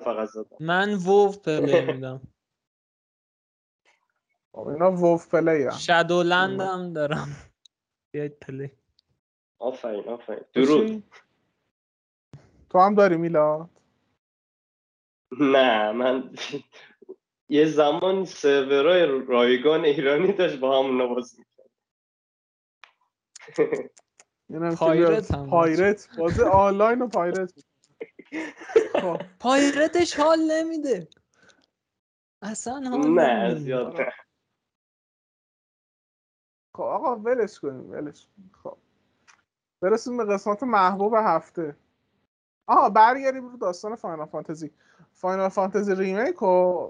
فقط زدم. من WoW play میدم. اینا WoW play هم Shadowlands هم دارم. بیاید پلی. آفرین آفرین. درود. تو هم داری میلاد؟ نه من یه زمان سرورای رایگان ایرانی داشت با همون نواز می‌کنم پایرت پایرت بازی آنلاین و پایرت. خب. پایرتش حال نمیده. اصلا حال نه زیاد نه. خب آقا ولش کنیم ولش خب. برسیم به قسمت محبوب هفته. آها برگردیم رو داستان فاینال فانتزی. فاینال فانتزی remake و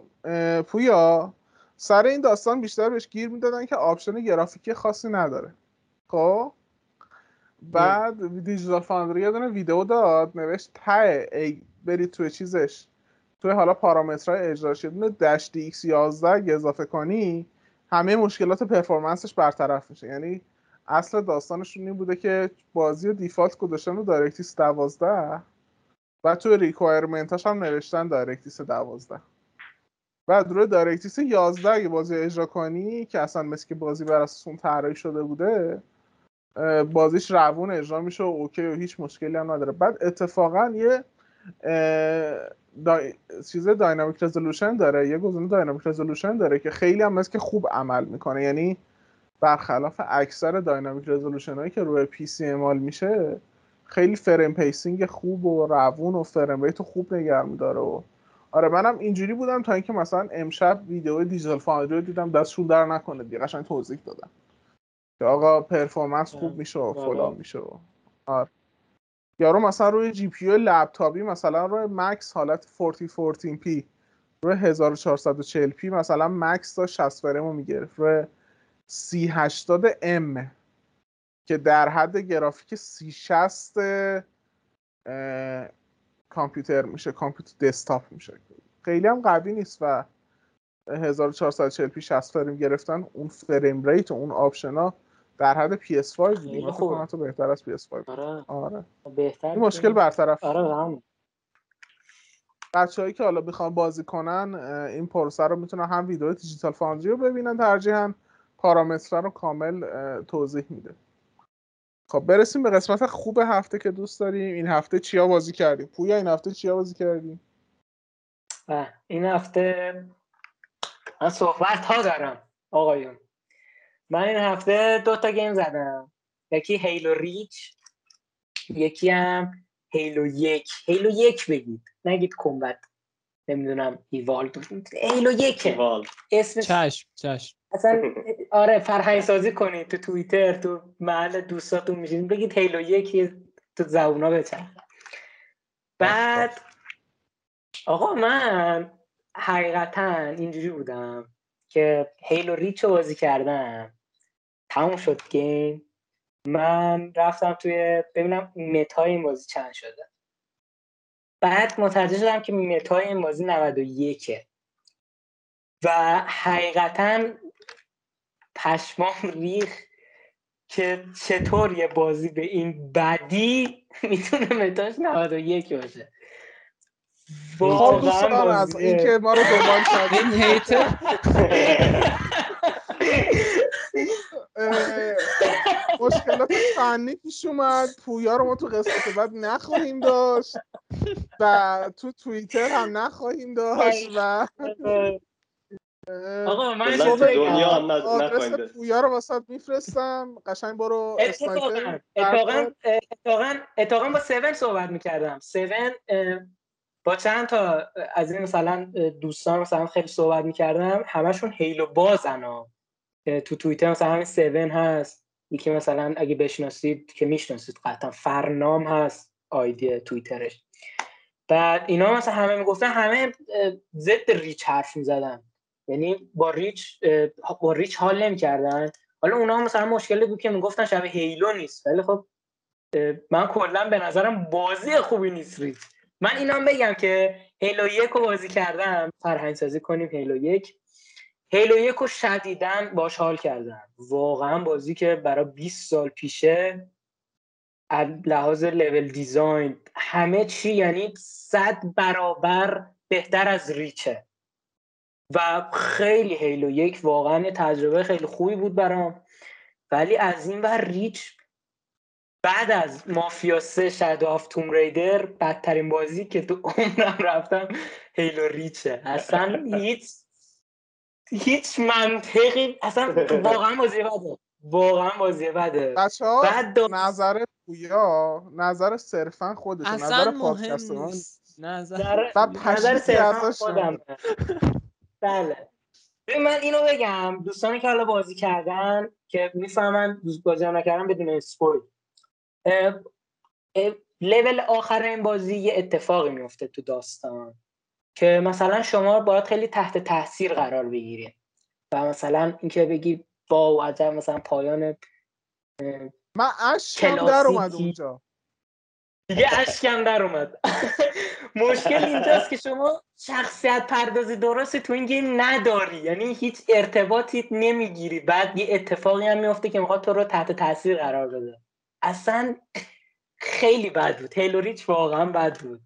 پویا سر این داستان بیشتر بهش گیر می‌دادن که option گرافیکی خاصی نداره. خب. بعد Digital Foundry یه دونه ویدیو داد نوشته ای برید توی چیزش. توی حالا پارامترهای اجراش یه دونه dash DX 11 اضافه کنی همه مشکلات performance ش برطرف میشه. یعنی اصل داستانشون این بوده که بازی و default گذاشتن رو DirectX 12 و تو requirement اش هم نوشتن DirectX 12 بعد روی DirectX 11 اگه بازی اجرا کنی که اصلا مثل که بازی بر اساس اون طراحی شده بوده بازیش روون اجرا میشه و اوکی و هیچ مشکلی هم نداره. بعد اتفاقا یه دا... چیز dynamic resolution داره یه گزینه dynamic resolution داره که خیلی هم که خوب عمل می‌کنه. یعنی برخلاف اکثر dynamic resolution هایی که روی PC اعمال میشه خیلی frame pacing خوب و روون و frame rate خوب نگه میداره. و آره منم اینجوری بودم تا اینکه مثلا امشب ویدیو Digital Foundry رو دیدم دستشون در نکنه دیگه قشنگ توضیح دادم که آقا performance خوب میشه و فلان میشه و آره. یارو مثلا روی جی پی لپتاپی مثلا روی مکس حالت 4014 پی روی 1440 پی مثلا مکس تا 60 فریم رو می‌گرفت. روی 3080 ام که در حد گرافیک 3060 کامپیوتر میشه کامپیوتر دسکتاپ میشه. خیلی هم قوی نیست و 1440 پی 60 فریم گرفتن اون فریم ریت و اون آپشن ها در حد PS5 بود من فکر بهتر از PS5 آره. آره. بهتر این مشکل برطرف آره هم بچه‌هایی که حالا بخوان بازی کنن این پروسه رو می‌تونن هم ویدیو دیجیتال فاندری رو ببینن ترجیحاً پارامتر رو کامل توضیح میده. خب برسیم به قسمت خوب هفته که دوست داریم. این هفته چیا بازی کردیم؟ پویا این هفته چیا بازی کردیم؟ این هفته من صحبت ها دارم آقایون. من این هفته دو تا گیم زدم. یکی هیلو ریچ یکی هم هیلو یک. هیلو یک بگید. نگید کمبت نمی‌دونم ایوالد. هیلو یکه. اسم چشم چشم. اصلا آره فرهنگ سازی کنید تو توییتر تو محل دوستاتون میشین. بگید هیلو یکی تو زبونا بچن بعد آقا من حقیقتا اینجوری بودم که هیلو ریچ رو بازی کردم. تموم شد گیم من رفتم توی ببینم متای این بازی چند شده. بعد متوجه شدم که متای این بازی 91 و حقیقتا پشمام ریخ که چطور یه بازی به این بدی می‌تونه متاش 91 باشه. خب دوستان از اینکه ما رو دنبال کردیم هیتر. مشکلات فنی پیش اومد. پویا رو ما تو قسمت بعد نخواهیم داشت و تو توییتر هم نخواهیم داشت و آقا من دنیا آدرس پویا رو واسه میفرستم. قشنگ برو اتفاقا اتفاقا اتفاقا با 7 صحبت می‌کردم. 7 با چند تا از این مثلا دوستان مثلا خیلی صحبت می‌کردم. همشون هیلو بازن ها تو توییتر مثلا همین 7 هست. یکی مثلا اگه بشناسید که می‌شناسید قطعا فرنام هست آیدی توییترش. بعد اینا مثلا همه می‌گفتن همه ضد ریچ حرف می‌زدن. یعنی با ریچ با ریچ حال نمی‌کردن. حالا اونا مثلا مشکلی بود که می‌گفتن شبیه هیلو نیست. ولی خب من کلا به نظرم بازی خوبی نیست ریچ. من اینا بگم که هیلو یک رو بازی کردم. فرهنگ سازی کنیم هیلو یک. هیلو یک رو شدیدن باش حال کردم. واقعا بازی که برای 20 سال پیشه از لحاظ لول دیزاین همه چی یعنی صد برابر بهتر از ریچه. و خیلی هیلو یک واقعا تجربه خیلی خوبی بود برام. ولی از این ور ریچ بعد از مافیا سه شادو آف توم ریدر بدترین بازی که تو عمرم رفتم هیلو ریچه. اصلا هیچ هیچ منطقی اصلا واقعا بازی بده. واقعا بازی بده. بچه ها بعد نظر پویا نظر صرفا خودش نظر پادکست نظر نظر صرفا خودم بله. من اینو بگم. دوستانی که حالا بازی کردن که می‌فهمن بازی نکردن بدون اسپویل لول آخر این بازی یه اتفاقی میفته تو داستان. که مثلا شما باید خیلی تحت تاثیر قرار بگیری و مثلا اینکه بگی با عجب مثلا پایان من اشکم در اومد اونجا. دیگه اشکم در اومد. مشکل اینجاست که شما شخصیت پردازی درستی تو این گیم نداری. یعنی هیچ ارتباطی نمی‌گیری. بعد یه اتفاقی هم میفته که می‌خواد تو رو تحت تاثیر قرار بده. اصلا خیلی بد بود. هیلو ریچ واقعا بد بود.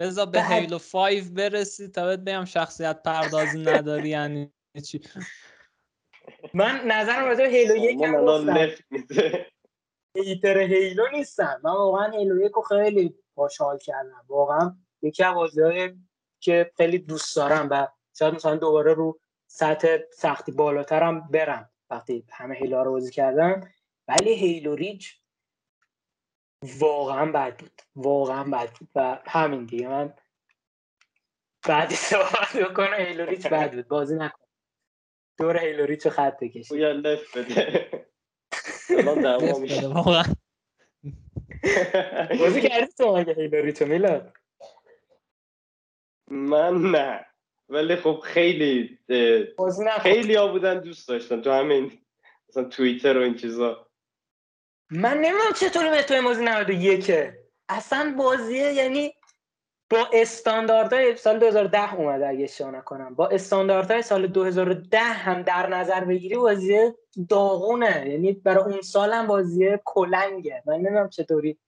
بذار به هیلو 5 برسی تا بهت بگم شخصیت پردازی نداری یعنی چی؟ من نظرم راجع به هیلو یک هم گفتم. هیتر هیلو نیستم من واقعا هیلو یک رو خیلی خوشحال کردم. واقعا یکی از بازی‌های که خیلی دوست دارم و شاید مثلا دوباره رو سطح سختی بالاترم برم وقتی همه هیلو رو بازی کردم ولی هیلو ریچ واقعا بد بود. واقعا بد بود. و همین دیگه. من بعدی صحبت بکنم هیلو ریچ بد بود. بازی نکن. دور هیلو ریچ رو خط بکشی. یا لف بده. واقعا. بازی کردی تو مگه هیلو ریچ میلاد؟ من نه. ولی خب خیلی خیلی ها بودن دوست داشتن. تو همین مثلا توییتر و این چیزا. من نمی‌دونم چطوری توی بازی 91 اصلا بازیه یعنی با استانداردهای سال 2010 اومده اگه اشتباه نکنم. با استانداردهای سال 2010 هم در نظر بگیری بازی داغونه. یعنی برای اون سال هم بازی کلنگه. من نمی‌دونم چطوری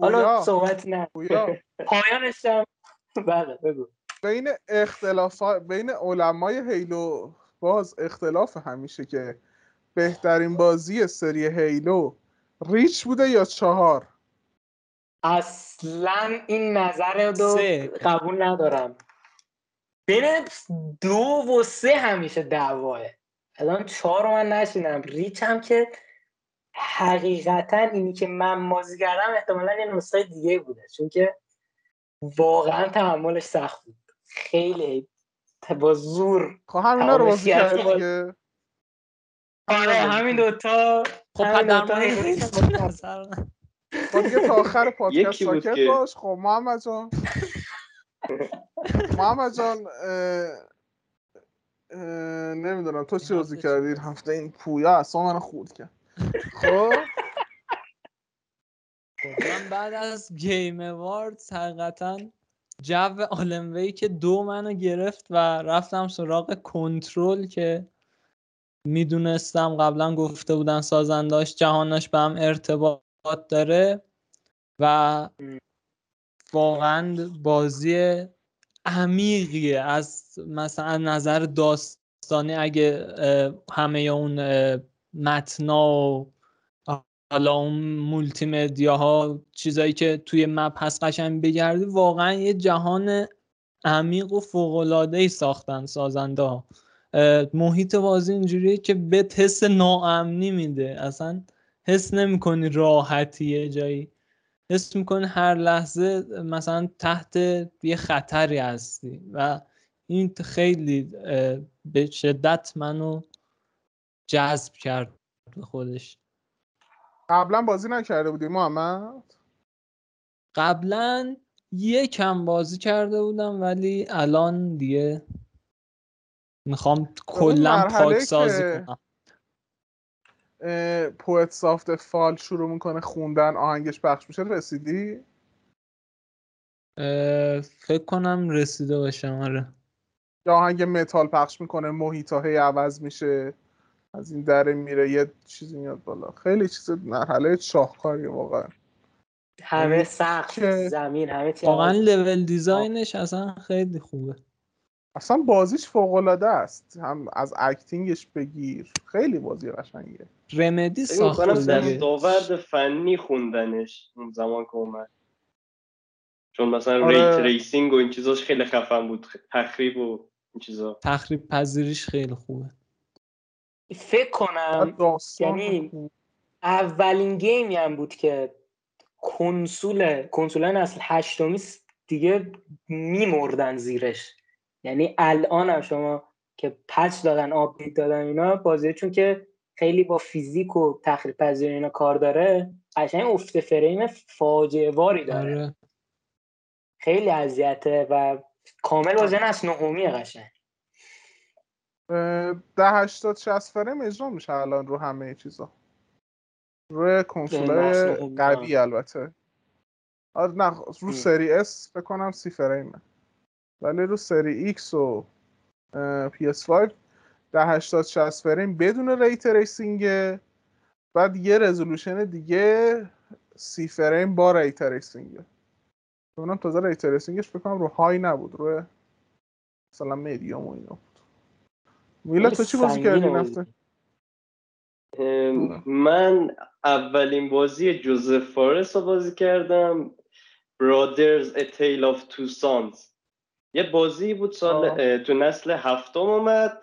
حالا صحبت نه. پایانش هم بله بگو. بین اختلاف بین علمای هیلو باز اختلاف همیشه که بهترین بازی سری هیلو ریچ بوده یا چهار؟ اصلا این نظر رو قبول ندارم. بین دو و سه همیشه دعواه. الان چهار رو من نشینم. ریچ هم که حقیقتا اینی که من بازی کردم احتمالا یه نسخه دیگه بوده. چون که واقعا تحملش سخت بود. خیلی با زور خب همینا رو بازی دیگه. آره. همین دوتا خب خب دیگه تا آخر پادکست ساکت باش خب محمد جان. محمد جان نمی‌دونم تو چی بازی کردی؟ هفته این پویا اصلا من خورد کرد. خب؟ من بعد از گیم اوارد حقیقتا جو آلموی که دو منو گرفت و رفتم سراغ کنترل که می‌دونستم قبلا گفته بودن سازنداش جهانش به هم ارتباط داره و واقعا بازی عمیقیه. از مثلا نظر داستانی اگه همه اون متنا و حالا اون مولتی مدیا ها چیزایی که توی مپ هست قشنگ بگردی واقعا یه جهان عمیق و فوق ساختن سازنده ها محیط بازی اینجوریه که به حس ناامنی میده. اصلا حس نمی‌کنی راحتی جایی حس می‌کنی هر لحظه مثلا تحت یه خطری هستی. و این خیلی به شدت منو جذب کرد به خودش. قبلا بازی نکرده بودی محمد؟ قبلا یکم بازی کرده بودم ولی الان دیگه می‌خوام کلا پاک سازی کنم. پویت سافت فال شروع می‌کنه خوندن آهنگش پخش میشه رسیدی؟ فکر کنم رسیده باشم آره. یا آهنگ متال پخش می‌کنه محیط هی عوض میشه از این دره میره یه چیزی میاد بالا. خیلی چیز مرحله شاهکاری واقعا. همه سقف زمین همه واقعا لول دیزاینش اصلا خیلی خوبه. اصلا بازیش فوق العاده است. هم از اکتینگش بگیر. خیلی بازی قشنگه. رمدی ساخته دستاورد فنی خوندنش اون زمان که اومد. چون مثلا آره. ray tracing و این چیزاش خیلی خفن بود. تخریب و این چیزا. تخریب پذیریش خیلی خوبه. فکر کنم یعنی اولین game ی هم بود که کنسول کنسول نسل هشتمی دیگه میمردن زیرش. یعنی الان هم شما که پچ دادن آپدیت دادن اینا بازی چون که خیلی با فیزیک و تخریب پذیری اینا کار داره قشنگ افت فریم فاجعه واری داره. آره. خیلی اذیته و کامل بازی از نهمیه قشنگ. ده هشتاد شست فریم اجرا میشه الان رو همه چیزا. روی کنسول قوی البته. آره نه رو سری اس فکر کنم سی فریمه. ولی رو Series X و PS 5 ده هشتاد شست فریم بدون ray tracing. بعد یه resolution دیگه سی فریم با ray tracing ه اونم تازه ray tracing ش فکر کنم رو high نبود روی مثلا میدیوم و اینا بود. میلاد تو چی بازی کردی نفته من اولین بازی جوزف فارس رو بازی کردم. Brothers A Tale of Two Sons. یه بازی بود سال تو نسل هفتم اومد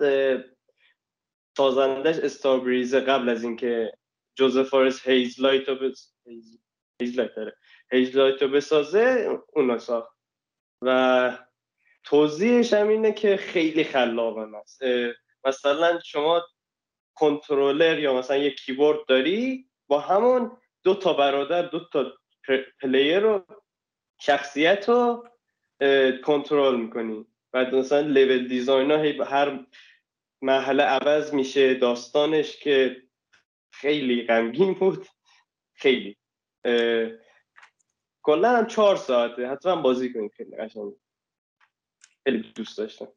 سازندش Starbreeze قبل از اینکه جوزف فارس Hazelight رو بس... Hazelight رو بسازه اونو ساخت. و توضیحش هم اینه که خیلی خلاقانه است. مثلا شما کنترلر یا مثلا یه کیبورد داری با همون دو تا برادر دو تا پلیر رو شخصیت رو کنترل می‌کنی. بعد مثلا لیول دیزاین ها هر مرحله عوض میشه داستانش که خیلی غمگین بود. خیلی. کلا هم چهار ساعته. حتما بازی کنید خیلی قشنگ. خیلی دوست داشتم.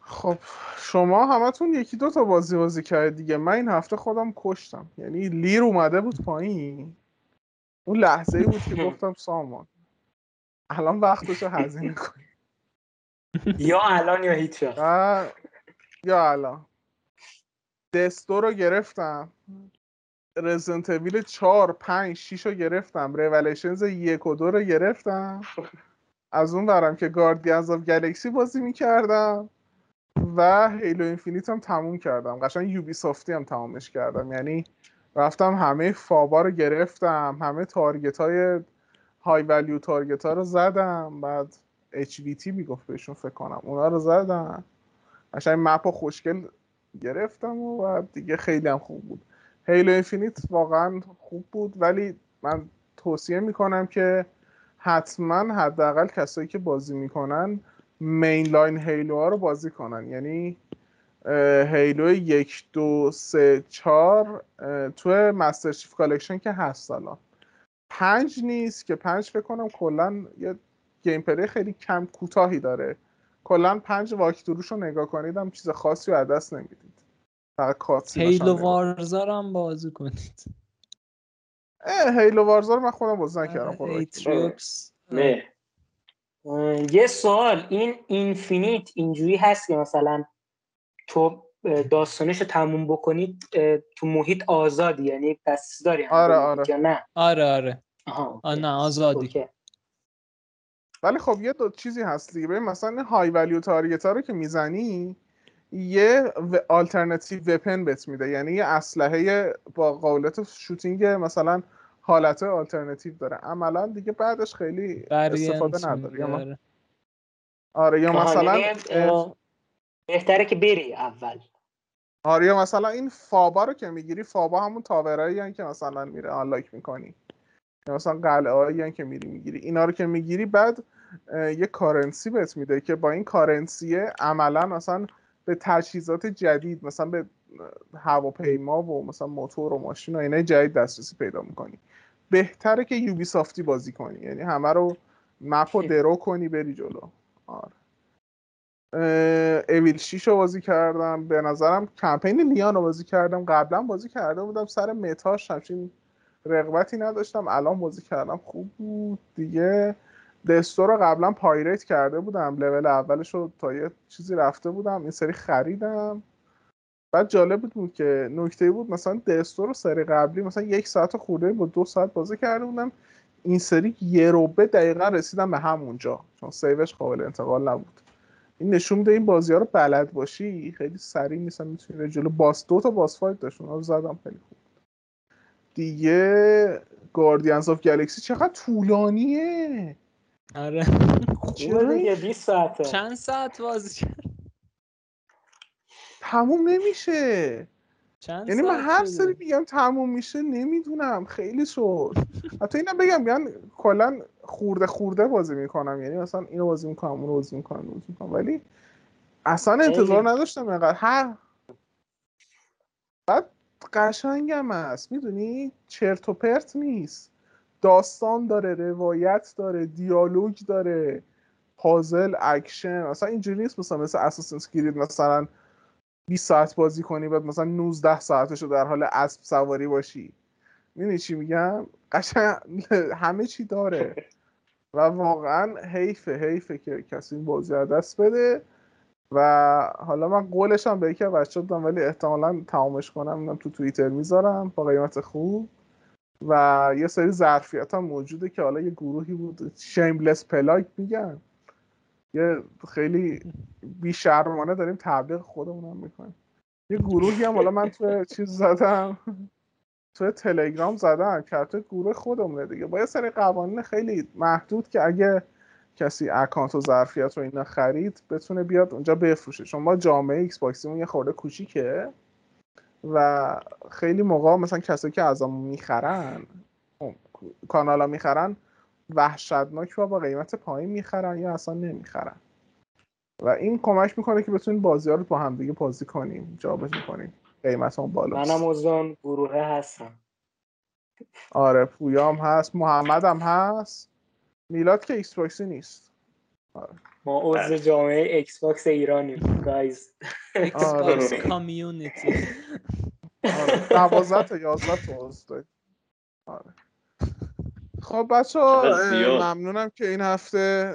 خب شما همتون یکی دو تا بازی بازی کرد دیگه. من این هفته خودم کشتم. یعنی لیر اومده بود پایین. اون لحظه ای بود که گفتم سامان. الان وقتش رو هزینه کنی یا الان یا هیچ یا الان. Death's Door رو گرفتم. Resident Evil 4 5 6 رو گرفتم. Revelations یک و دو رو گرفتم. از اون برم که Guardians of Galaxy بازی می‌کردم و Halo Infinite هم تموم کردم. قشنگ Ubisoft ی هم تمامش کردم. یعنی رفتم همه FOB ا رو گرفتم همه target های high value target ها رو زدم. بعد HVT می‌گفت بهشون فکر کنم. اونا رو زدم. قشنگ map خوشگل گرفتم و دیگه خیلی هم خوب بود. Halo Infinite واقعا خوب بود ولی من توصیه می‌کنم که حتما حداقل کسایی که بازی می‌کنن mainline Halo ها رو بازی کنن. یعنی Halo یک دو سه چهار تو Master Chief Collection که هست الان پنج نیست که پنج فکر کنم کلا یه gameplay خیلی کم کوتاهی داره. کلا پنج walkthrough ش رو نگاه کنید هم چیز خاصی رو دست نمی‌دید. فقط هیلو وارزار هم بازی کنید. اه هیلو وارزار من خودم بازی نکردم نه یه سوال این اینفینیت اینجوری هست که مثلا تو داستانش رو تموم بکنید تو محیط آزادی یعنی دست داری آره آره. نه؟ آره آره. آه نه آزادی. ولی خب یه دو چیزی هست دیگه. ببین مثلا های ولیو تارگت ها رو که می‌زنی یه آلترناتیو وپن بهت میده. یعنی یه اسلحه با قابلیت شوتینگ مثلا حالت آلترناتیو داره. عملا دیگه بعدش خیلی استفاده نداره یا آره. یا مثلا یعنی، بهتره که بری اول. آره یا مثلا این فابا رو که می‌گیری فابا همون تاورایی که مثلا میره آنلاک می‌کنی. یا مثلا قلعه هایی که میری می‌گیری. اینا رو که می‌گیری بعد یه کارنسی بهت میده که با این کارنسیه عملا مثلا به تجهیزات جدید مثلا به هواپیما و مثلا موتور و ماشین و اینای جدید دسترسی پیدا می‌کنی. بهتره که یوبی سافتی بازی کنی. یعنی همه رو مپ رو درو کنی بری جلو. آره. اویل 6 رو بازی کردم. به نظرم کمپین لیان رو بازی کردم. قبلا بازی کرده بودم سر متاش همچین رغبتی نداشتم. الان بازی کردم خوب بود دیگه. Death's Door رو قبلا pirate کرده بودم. لول اولش رو تا یه چیزی رفته بودم. این سری خریدم. بعد جالب بود, که نکته بود مثلا Death's Door رو سری قبلی مثلا یک ساعت خورده با دو ساعت بازی کرده بودم. این سری یه ربعه دقیقا رسیدم به همونجا. چون save ش قابل انتقال نبود. این نشون میده این بازی ها رو بلد باشی. خیلی سریع نیستن می‌تونی جلو. boss دو تا boss fight داشت رو زدم خیلی خوب. دیگه گاردینز آف گلکسی چقدر طولانیه. آره. چرا دیگه 20 ساعته؟ چند ساعت بازی کرد؟ تموم نمیشه. چند یعنی من هر سری میگم تموم میشه نمی‌دونم. خیلی شد حتی اینا بگم بیان کلا خورده خورده بازی می‌کنم. یعنی مثلا اینو بازی می‌کنم اونو بازی می‌کنم بازی می‌کنم. ولی اصلا انتظار نداشتم اینقدر هر بعد قشنگم هست می‌دونی؟ چرت و پرت نیست. داستان داره روایت داره دیالوگ داره پازل اکشن. اصلا اینجوری نیست مثلا مثل Assassin's Creed مثلا 20 ساعت بازی کنی بعد مثلا 19 ساعتش رو در حال اسب سواری باشی. می‌دونی چی میگم؟ قشنگ همه چی داره. و واقعا حیفه حیفه که کسی این بازی دست بده. و حالا من قولش هم به یکی بچه دادم ولی احتمالا تمامش کنم تو توییتر می‌ذارم با قیمت خوب. و یه سری ظرفیت هم موجوده که حالا یه گروهی بود شیملس پلاک میگن. یه خیلی بیشرمانه داریم تبلیغ خودمون هم می‌کنیم. یه گروهی هم حالا من تو چیز زدم تو تلگرام زدم که گروه خودمونه دیگه. با یه سری قوانین خیلی محدود که اگه کسی account و ظرفیت رو اینا خرید بتونه بیاد اونجا بفروشه. چون ما جامعه Xbox یمون یه خورده کوچیکه و خیلی موقع مثلا کسایی که ازمون می‌خرن خب، کانالا می‌خرن وحشتناک و با قیمت پایین می‌خرن یا اصلا نمی‌خرن. و این کمک می‌کنه که بتونیم بازی ها رو با همدیگه بازی کنیم جابجا کنیم قیمت هم بالا منم عضو گروه هستم. آره پویام هست محمد هم هست. میلاد که Xbox ی نیست. آره. ما عضو جامعه Xbox ایرانیم guys Xbox community دوازده تا یازده تا عضو آره. خب بچه ممنونم که این هفته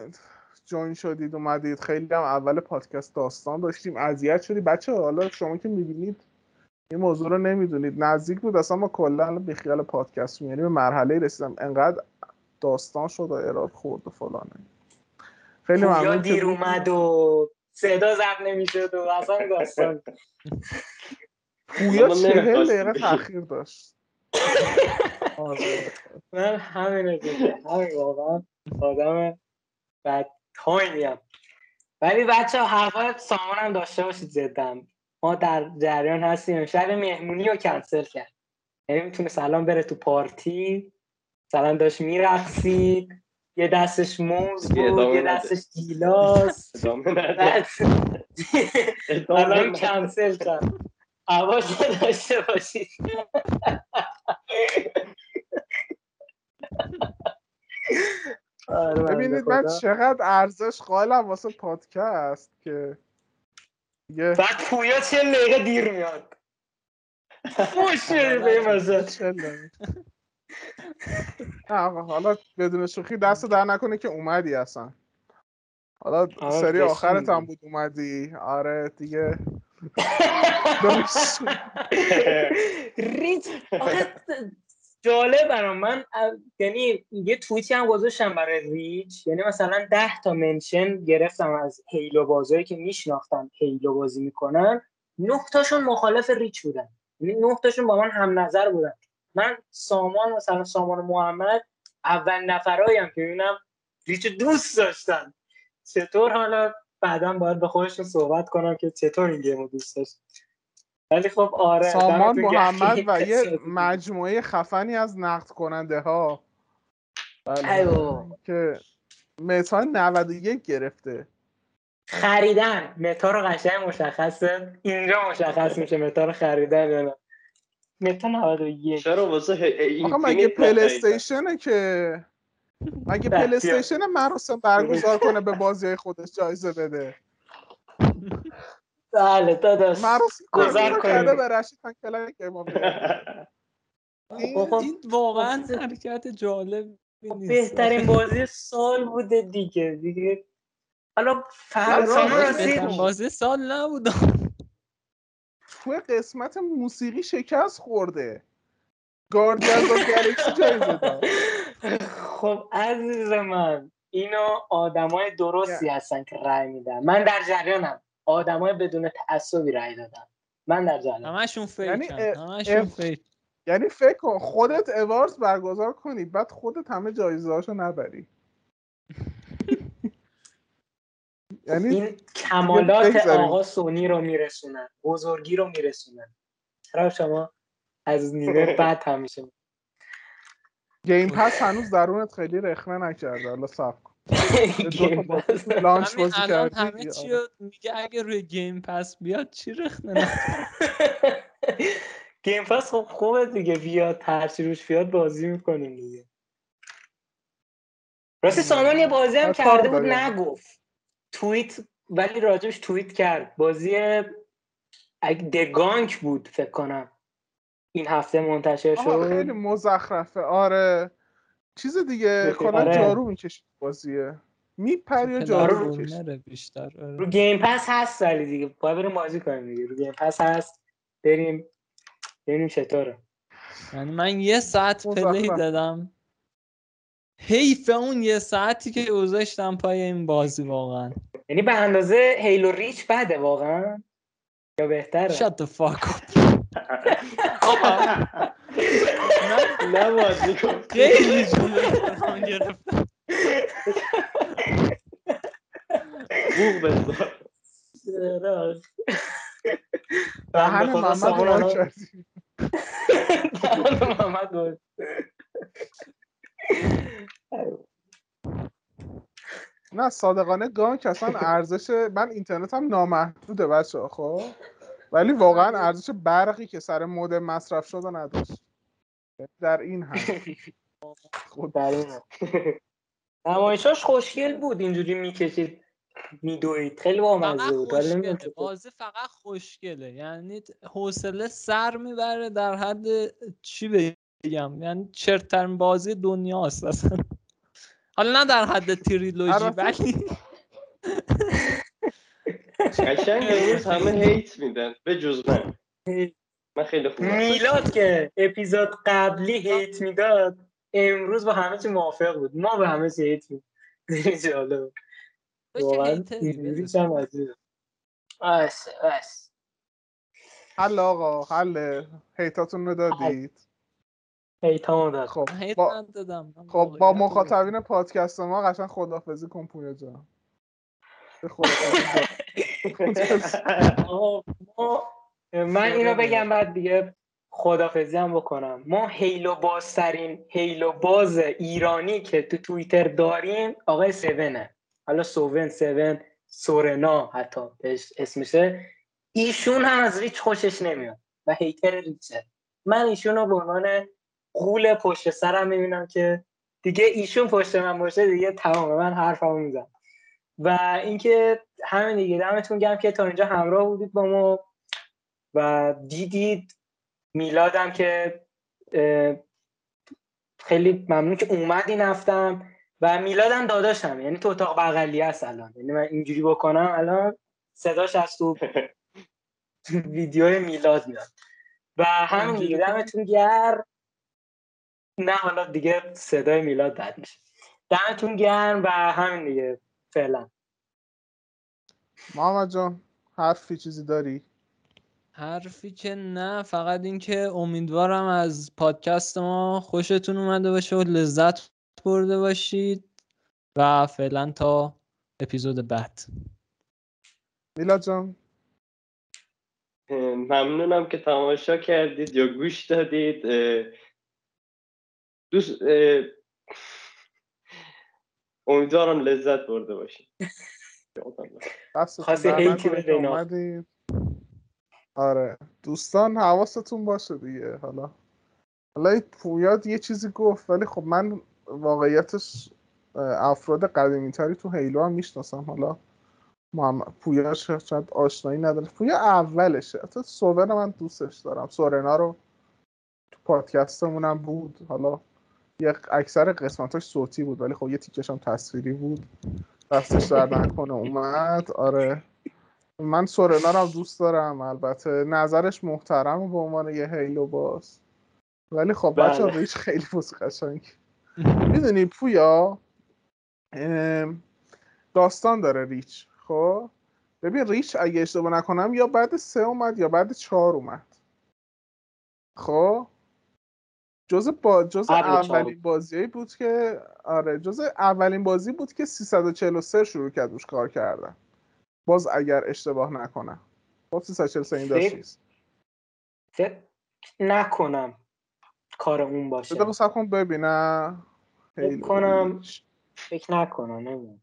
join شدید اومدید. خیلی هم اول پادکست داستان داشتیم اذیت شدی بچه حالا شما که می‌بینید این موضوع رو نمی‌دونید. نزدیک بود اصلا ما کلا بی خیال پادکست یعنی به مرحله رسیدم. انقدر داستان شد و error خورد و فلانه. خیلی ممنون دیر اومد و صدا ضبط نمی‌شد و اصلا داستان. پویا چهل دقیقه تاخیر داشت. آره. من همینه دیگه همین واقعا آدم بد time یم ولی بچه هوا سامان هم داشته باشید زدم ما در جریان هستیم. شب مهمونی رو کنسل کرد. یعنی می‌تونه سلام بره تو پارتی. سلام داشت میرقصید یه دستش موز بود یه دستش گیلاس. الان کنسل کرد. عواش داشته باشید آره، ببینید من چقدر ارزش قائلم واسه پادکست که بعد پویا چه دقیقه دیر میاد. خوش به حالا بدون شوخی دست در نکنه که اومدی اصلا. حالا آره، سری آخرت هم بود اومدی. آره دیگه. ریچ جالب برام. من یعنی یه توییتی هم گذاشتم برای ریچ. یعنی مثلا ده تا منشن گرفتم از هیلو بازایی که میشناختم هیلو بازی می‌کنن. نه تاشون مخالف ریچ بودن. یعنی نه تاشون با من هم نظر بودن. من سامان مثلا سامان محمد اول نفرایم که ببینم ریچ دوست داشتن. چطور حالا؟ بعدا باید به خودشون صحبت کنم که چطور این گیمو دوست داشت. ولی خب آره سامان محمد و یه مجموعه خفنی از نقد کننده ها. بله. که متا 91 گرفته. خریدن. متا رو قشنگ مشخصه. اینجا مشخص میشه متا رو خریدن متا 91 چرا واسه آقا مگه پلی استیشنه که مگه PlayStation مراسم برگزار کنه به بازی خودش جایزه بده؟ بله داداش. گذار کنه به رشید که ما این واقعا حرکت جالب بهترین بازی سال بوده دیگه دیگه. حالا فرسان بازی سال نبود. توی قسمت موسیقی شکست خورده. گاردیان و گلکسی جایزه داد خب عزیز من اینو آدمای درستی هستن که رای میدن. من در جریانم. آدمای بدون تعصبی رای دادن. من در جریانم. همشون fake یعنی همشون fake. یعنی فکر کن خودت awards برگزار کنی بعد خودت همه جایزه هاشو نبری. یعنی این کمالات آقا سونی رو میرسونن بزرگی رو میرسونن. چرا شما از نیمه بعد همیشه Game Pass هنوز درونت خیلی رخنه نکرده. حالا صبر کن. launch بازی کردی همه چی میگه اگه روی گیم پس بیاد چی رخنه گیم پس خب خوبه دیگه. بیاد هرچی روش بیاد بازی می‌کنیم دیگه. راستی سامان یه بازی هم کرده بود نگفت. توییت ولی راجبش توییت کرد. بازی اگه دگانک بود فکر کنم. این هفته منتشر شد. خیلی مزخرفه. آره. چیز دیگه کلا آره. جارو می‌کشید بازیه. میپری و جارو می‌کشید بیشتر آره. رو گیم پس هست ولی دیگه. باید بریم بازی کنیم دیگه. رو Game Pass هست. بریم. ببینیم چطوره. یعنی من یه ساعت play دادم. حیف اون یه ساعتی که گذاشتم پای این بازی واقعا. یعنی به اندازه Halo Reach بده واقعا؟ یا بهتره؟ Shut the fuck up. نه بازی کن. خیلی جلوی گرفتم بوغ بزار دهن محمد محمد نه صادقانه گانک اصلا ارزش من اینترنت هم نامحدوده بچه خب؟ ولی واقعا ارزش برقی که سر مود مصرف شده نداشت. در این هم خود در این نمایشاش خوشگل بود اینجوری می‌کشید میدوید. خیلی بامزه بود بازی فقط خوشگله. یعنی حوصله سر می‌بره در حد چی بگم. یعنی چرترین بازی دنیاست اصلا. حالا نه در حد تریلوژی ولی قشنگ امروز همه هیت میدن. به جز من. من خیلی خوب. میلاد که اپیزود قبلی هیت می‌داد امروز با همه چی موافق بود. ما به همه چی هیت میدیم. جالب. واقعا بس بس حل آقا حل. هیتاتون رو دادید. هیتامو داد خب با... خب با مخاطبین پادکست ما قشنگ خدافزی کن پویا جان. من اینو بگم بعد دیگه خدافزی هم بکنم. ما هیلو بازترین هیلو باز ایرانی که تو توییتر داریم آقای سونه حالا سوون سون سورنا حتی اسمشه ایشون هم از ریچ خوشش نمیاد و هیتر ریچه من ایشون رو به عنوان قول پشت سرم می‌بینم که دیگه ایشون پشت من باشه دیگه تمام من حرفمو می‌زنم. و اینکه همین دیگه دمتون گرم که تا اینجا همراه بودید با ما و دیدید میلادم که خیلی ممنون که اومدی نفتم و میلادم داداشم یعنی تو اتاق بغلی هست الان. یعنی من اینجوری بکنم الان صداش از تو ویدیو میلاد میاد. و همین دیگه دمتون گرم. نه حالا دیگه صدای میلاد بد میشه. دمتون گرم و همین دیگه فعلا. محمد جان حرفی چیزی داری؟ حرفی که نه فقط اینکه امیدوارم از پادکست ما خوشتون اومده باشه و لذت برده باشید و فعلا تا اپیزود بعد. میلاد جان. ممنونم که تماشا کردید یا گوش دادید. دوست امیدوارم لذت برده باشید آره. دوستان حواستون باشه دیگه. حالا حالا پویاد یه چیزی گفت ولی خب من واقعیتش افراد قدیمی تری تو هیلو هم می‌شناسم. حالا محمد پویا شاید آشنایی نداره. پویا اولشه. حتی سوور من دوستش دارم. سورنا رو تو پادکستمون هم بود. حالا یه اکثر قسمتاش صوتی بود ولی خب یه تیکش هم تصویری بود. دستش در نکنه اومد. آره. من سورنا رو دوست دارم البته نظرش محترم به عنوان یه هیلو باز. ولی خب بچه بله. ریش خیلی بوز قشنگ. می‌دونی پویا؟ داستان داره ریچ خب؟ ببین ریچ اگه اشتباه نکنم یا بعد سه اومد یا بعد چهار اومد. خب؟ جز با جز اولین بازی بود که آره جز اولین بازی بود که 343 شروع کرد روش کار کردن. باز اگر اشتباه نکنم. خب 343 این داشت فکر نکنم کار اون باشه. بده سب کن ببینم. فکر کنم فکر نکنم نمی‌دونم.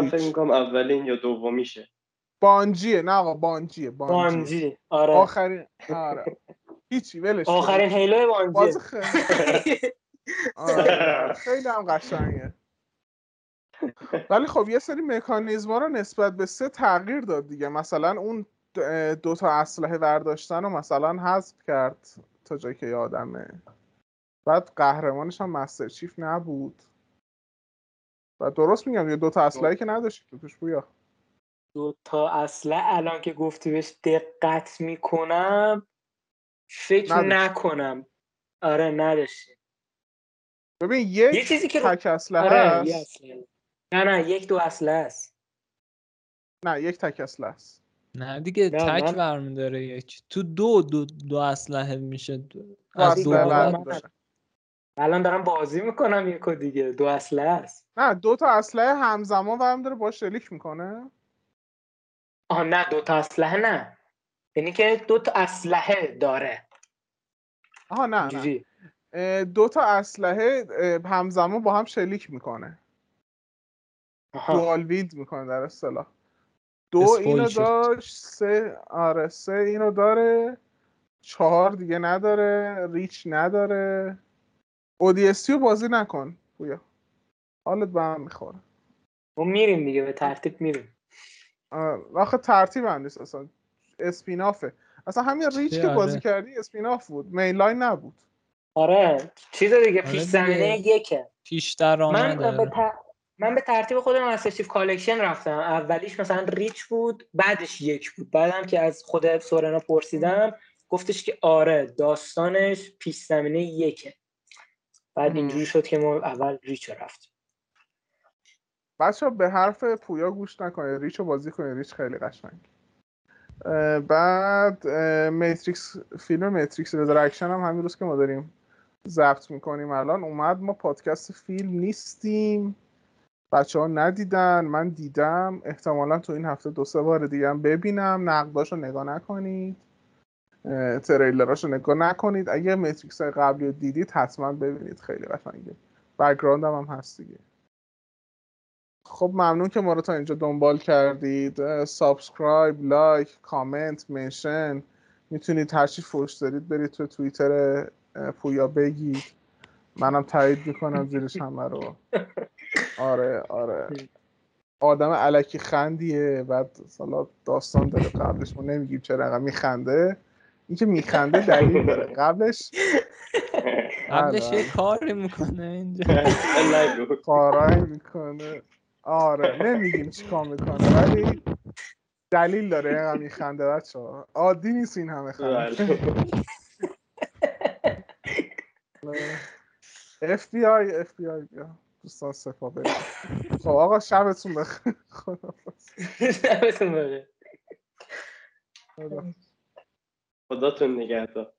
من فکر می‌کنم اولین یا دومیشه. بانجیه نه آقا بانجیه بانجی, بانجی. آره. آخرین آره. هیچی ولش آخرین هیلو بانجی خیلی آره. خیلی هم قشنگه. ولی خب یه سری مکانیزما رو نسبت به سه تغییر داد دیگه. مثلا اون دو تا اسلحه برداشتن رو مثلا حذف کرد تا جایی که یادمه بعد قهرمانش هم مستر چیف نبود. و درست میگم یه دو تا اسلحه که نداشتی تو توش بویا. دو تا اسلحه الان که گفتی بهش دقت می‌کنم فکر نکنم. آره نداشتی ببین یک یه چیزی که تک اسلحه آره نه نه یک دو اسلحه است. نه یک تک اسلحه است. نه دیگه نه تک من... داره یک تو دو دو, دو اسلحه میشه. دو. از دو الان دارم بازی می‌کنم یکو دیگه. دو اسلحه است. نه دو تا اسلحه همزمان هم داره باش شلیک می‌کنه. آه نه دو تا اسلحه نه. یعنی که دو تا اسلحه داره. آها نه, نه. دو تا اسلحه همزمان با هم شلیک می‌کنه. دوال ویلد می‌کنه در اصطلاح. دو اینو داشت سه آره سه اینو داره. چهار دیگه نداره ریچ نداره. اودیستی رو بازی نکن بویا حالت به هم می‌خوره. ما میریم دیگه به ترتیب میریم. آخه ترتیب هم نیست اصلا. spin-off ه. اصلا همین Reach که بازی آره. کردی spin-off بود. main line نبود. آره. چیز دیگه آره پیش زمینه یکه. پیش من به, من به ترتیب خودم از collection رفتم. اولیش مثلا Reach بود بعدش یک بود. بعدم که از خود سورنا پرسیدم گفتش که آره داستانش پیش زمینه یکه. بعد اینجوری شد که ما اول Reach رفتیم. بچه به حرف پویا گوش نکنه Reach رو بازی کنه Reach خیلی قشنگ بعد Matrix فیلم Matrix Resurrection هم همین روز که ما داریم ضبط می‌کنیم الان. اومد ما پادکست فیلم نیستیم. بچه ها ندیدن من دیدم. احتمالا تو این هفته دو سه بار دیگه هم ببینم. نقداش رو نگاه نکنید. تریلراشو نگاه نکنید. اگه Matrix های قبلی رو دیدید حتما ببینید. خیلی قشنگه. background هم, هم هست دیگه. خب ممنون که ما رو تا اینجا دنبال کردید. subscribe like comment mention می‌تونید هرچی فوش دارید برید تو توییتر پویا بگید. منم تایید می‌کنم زیرش همه رو. آره آره. آدم الکی خندیه. بعد حالا داستان داره قبلش. ما نمیگیم چرا انقدر میخنده. اینکه میخنده دلیل داره. قبلش قبلش یه کاری می‌کنه اینجا. کارایی می‌کنه. آره نمیگیم چیکار می‌کنه ولی دلیل داره اینقدر میخنده بچه ها عادی نیست این همه خنده اف بی آی اف بی آی بیا. دوستان سپاه بریم. خب آقا شبتون بخیر. شبتون بخیر. خداتون نگهدار.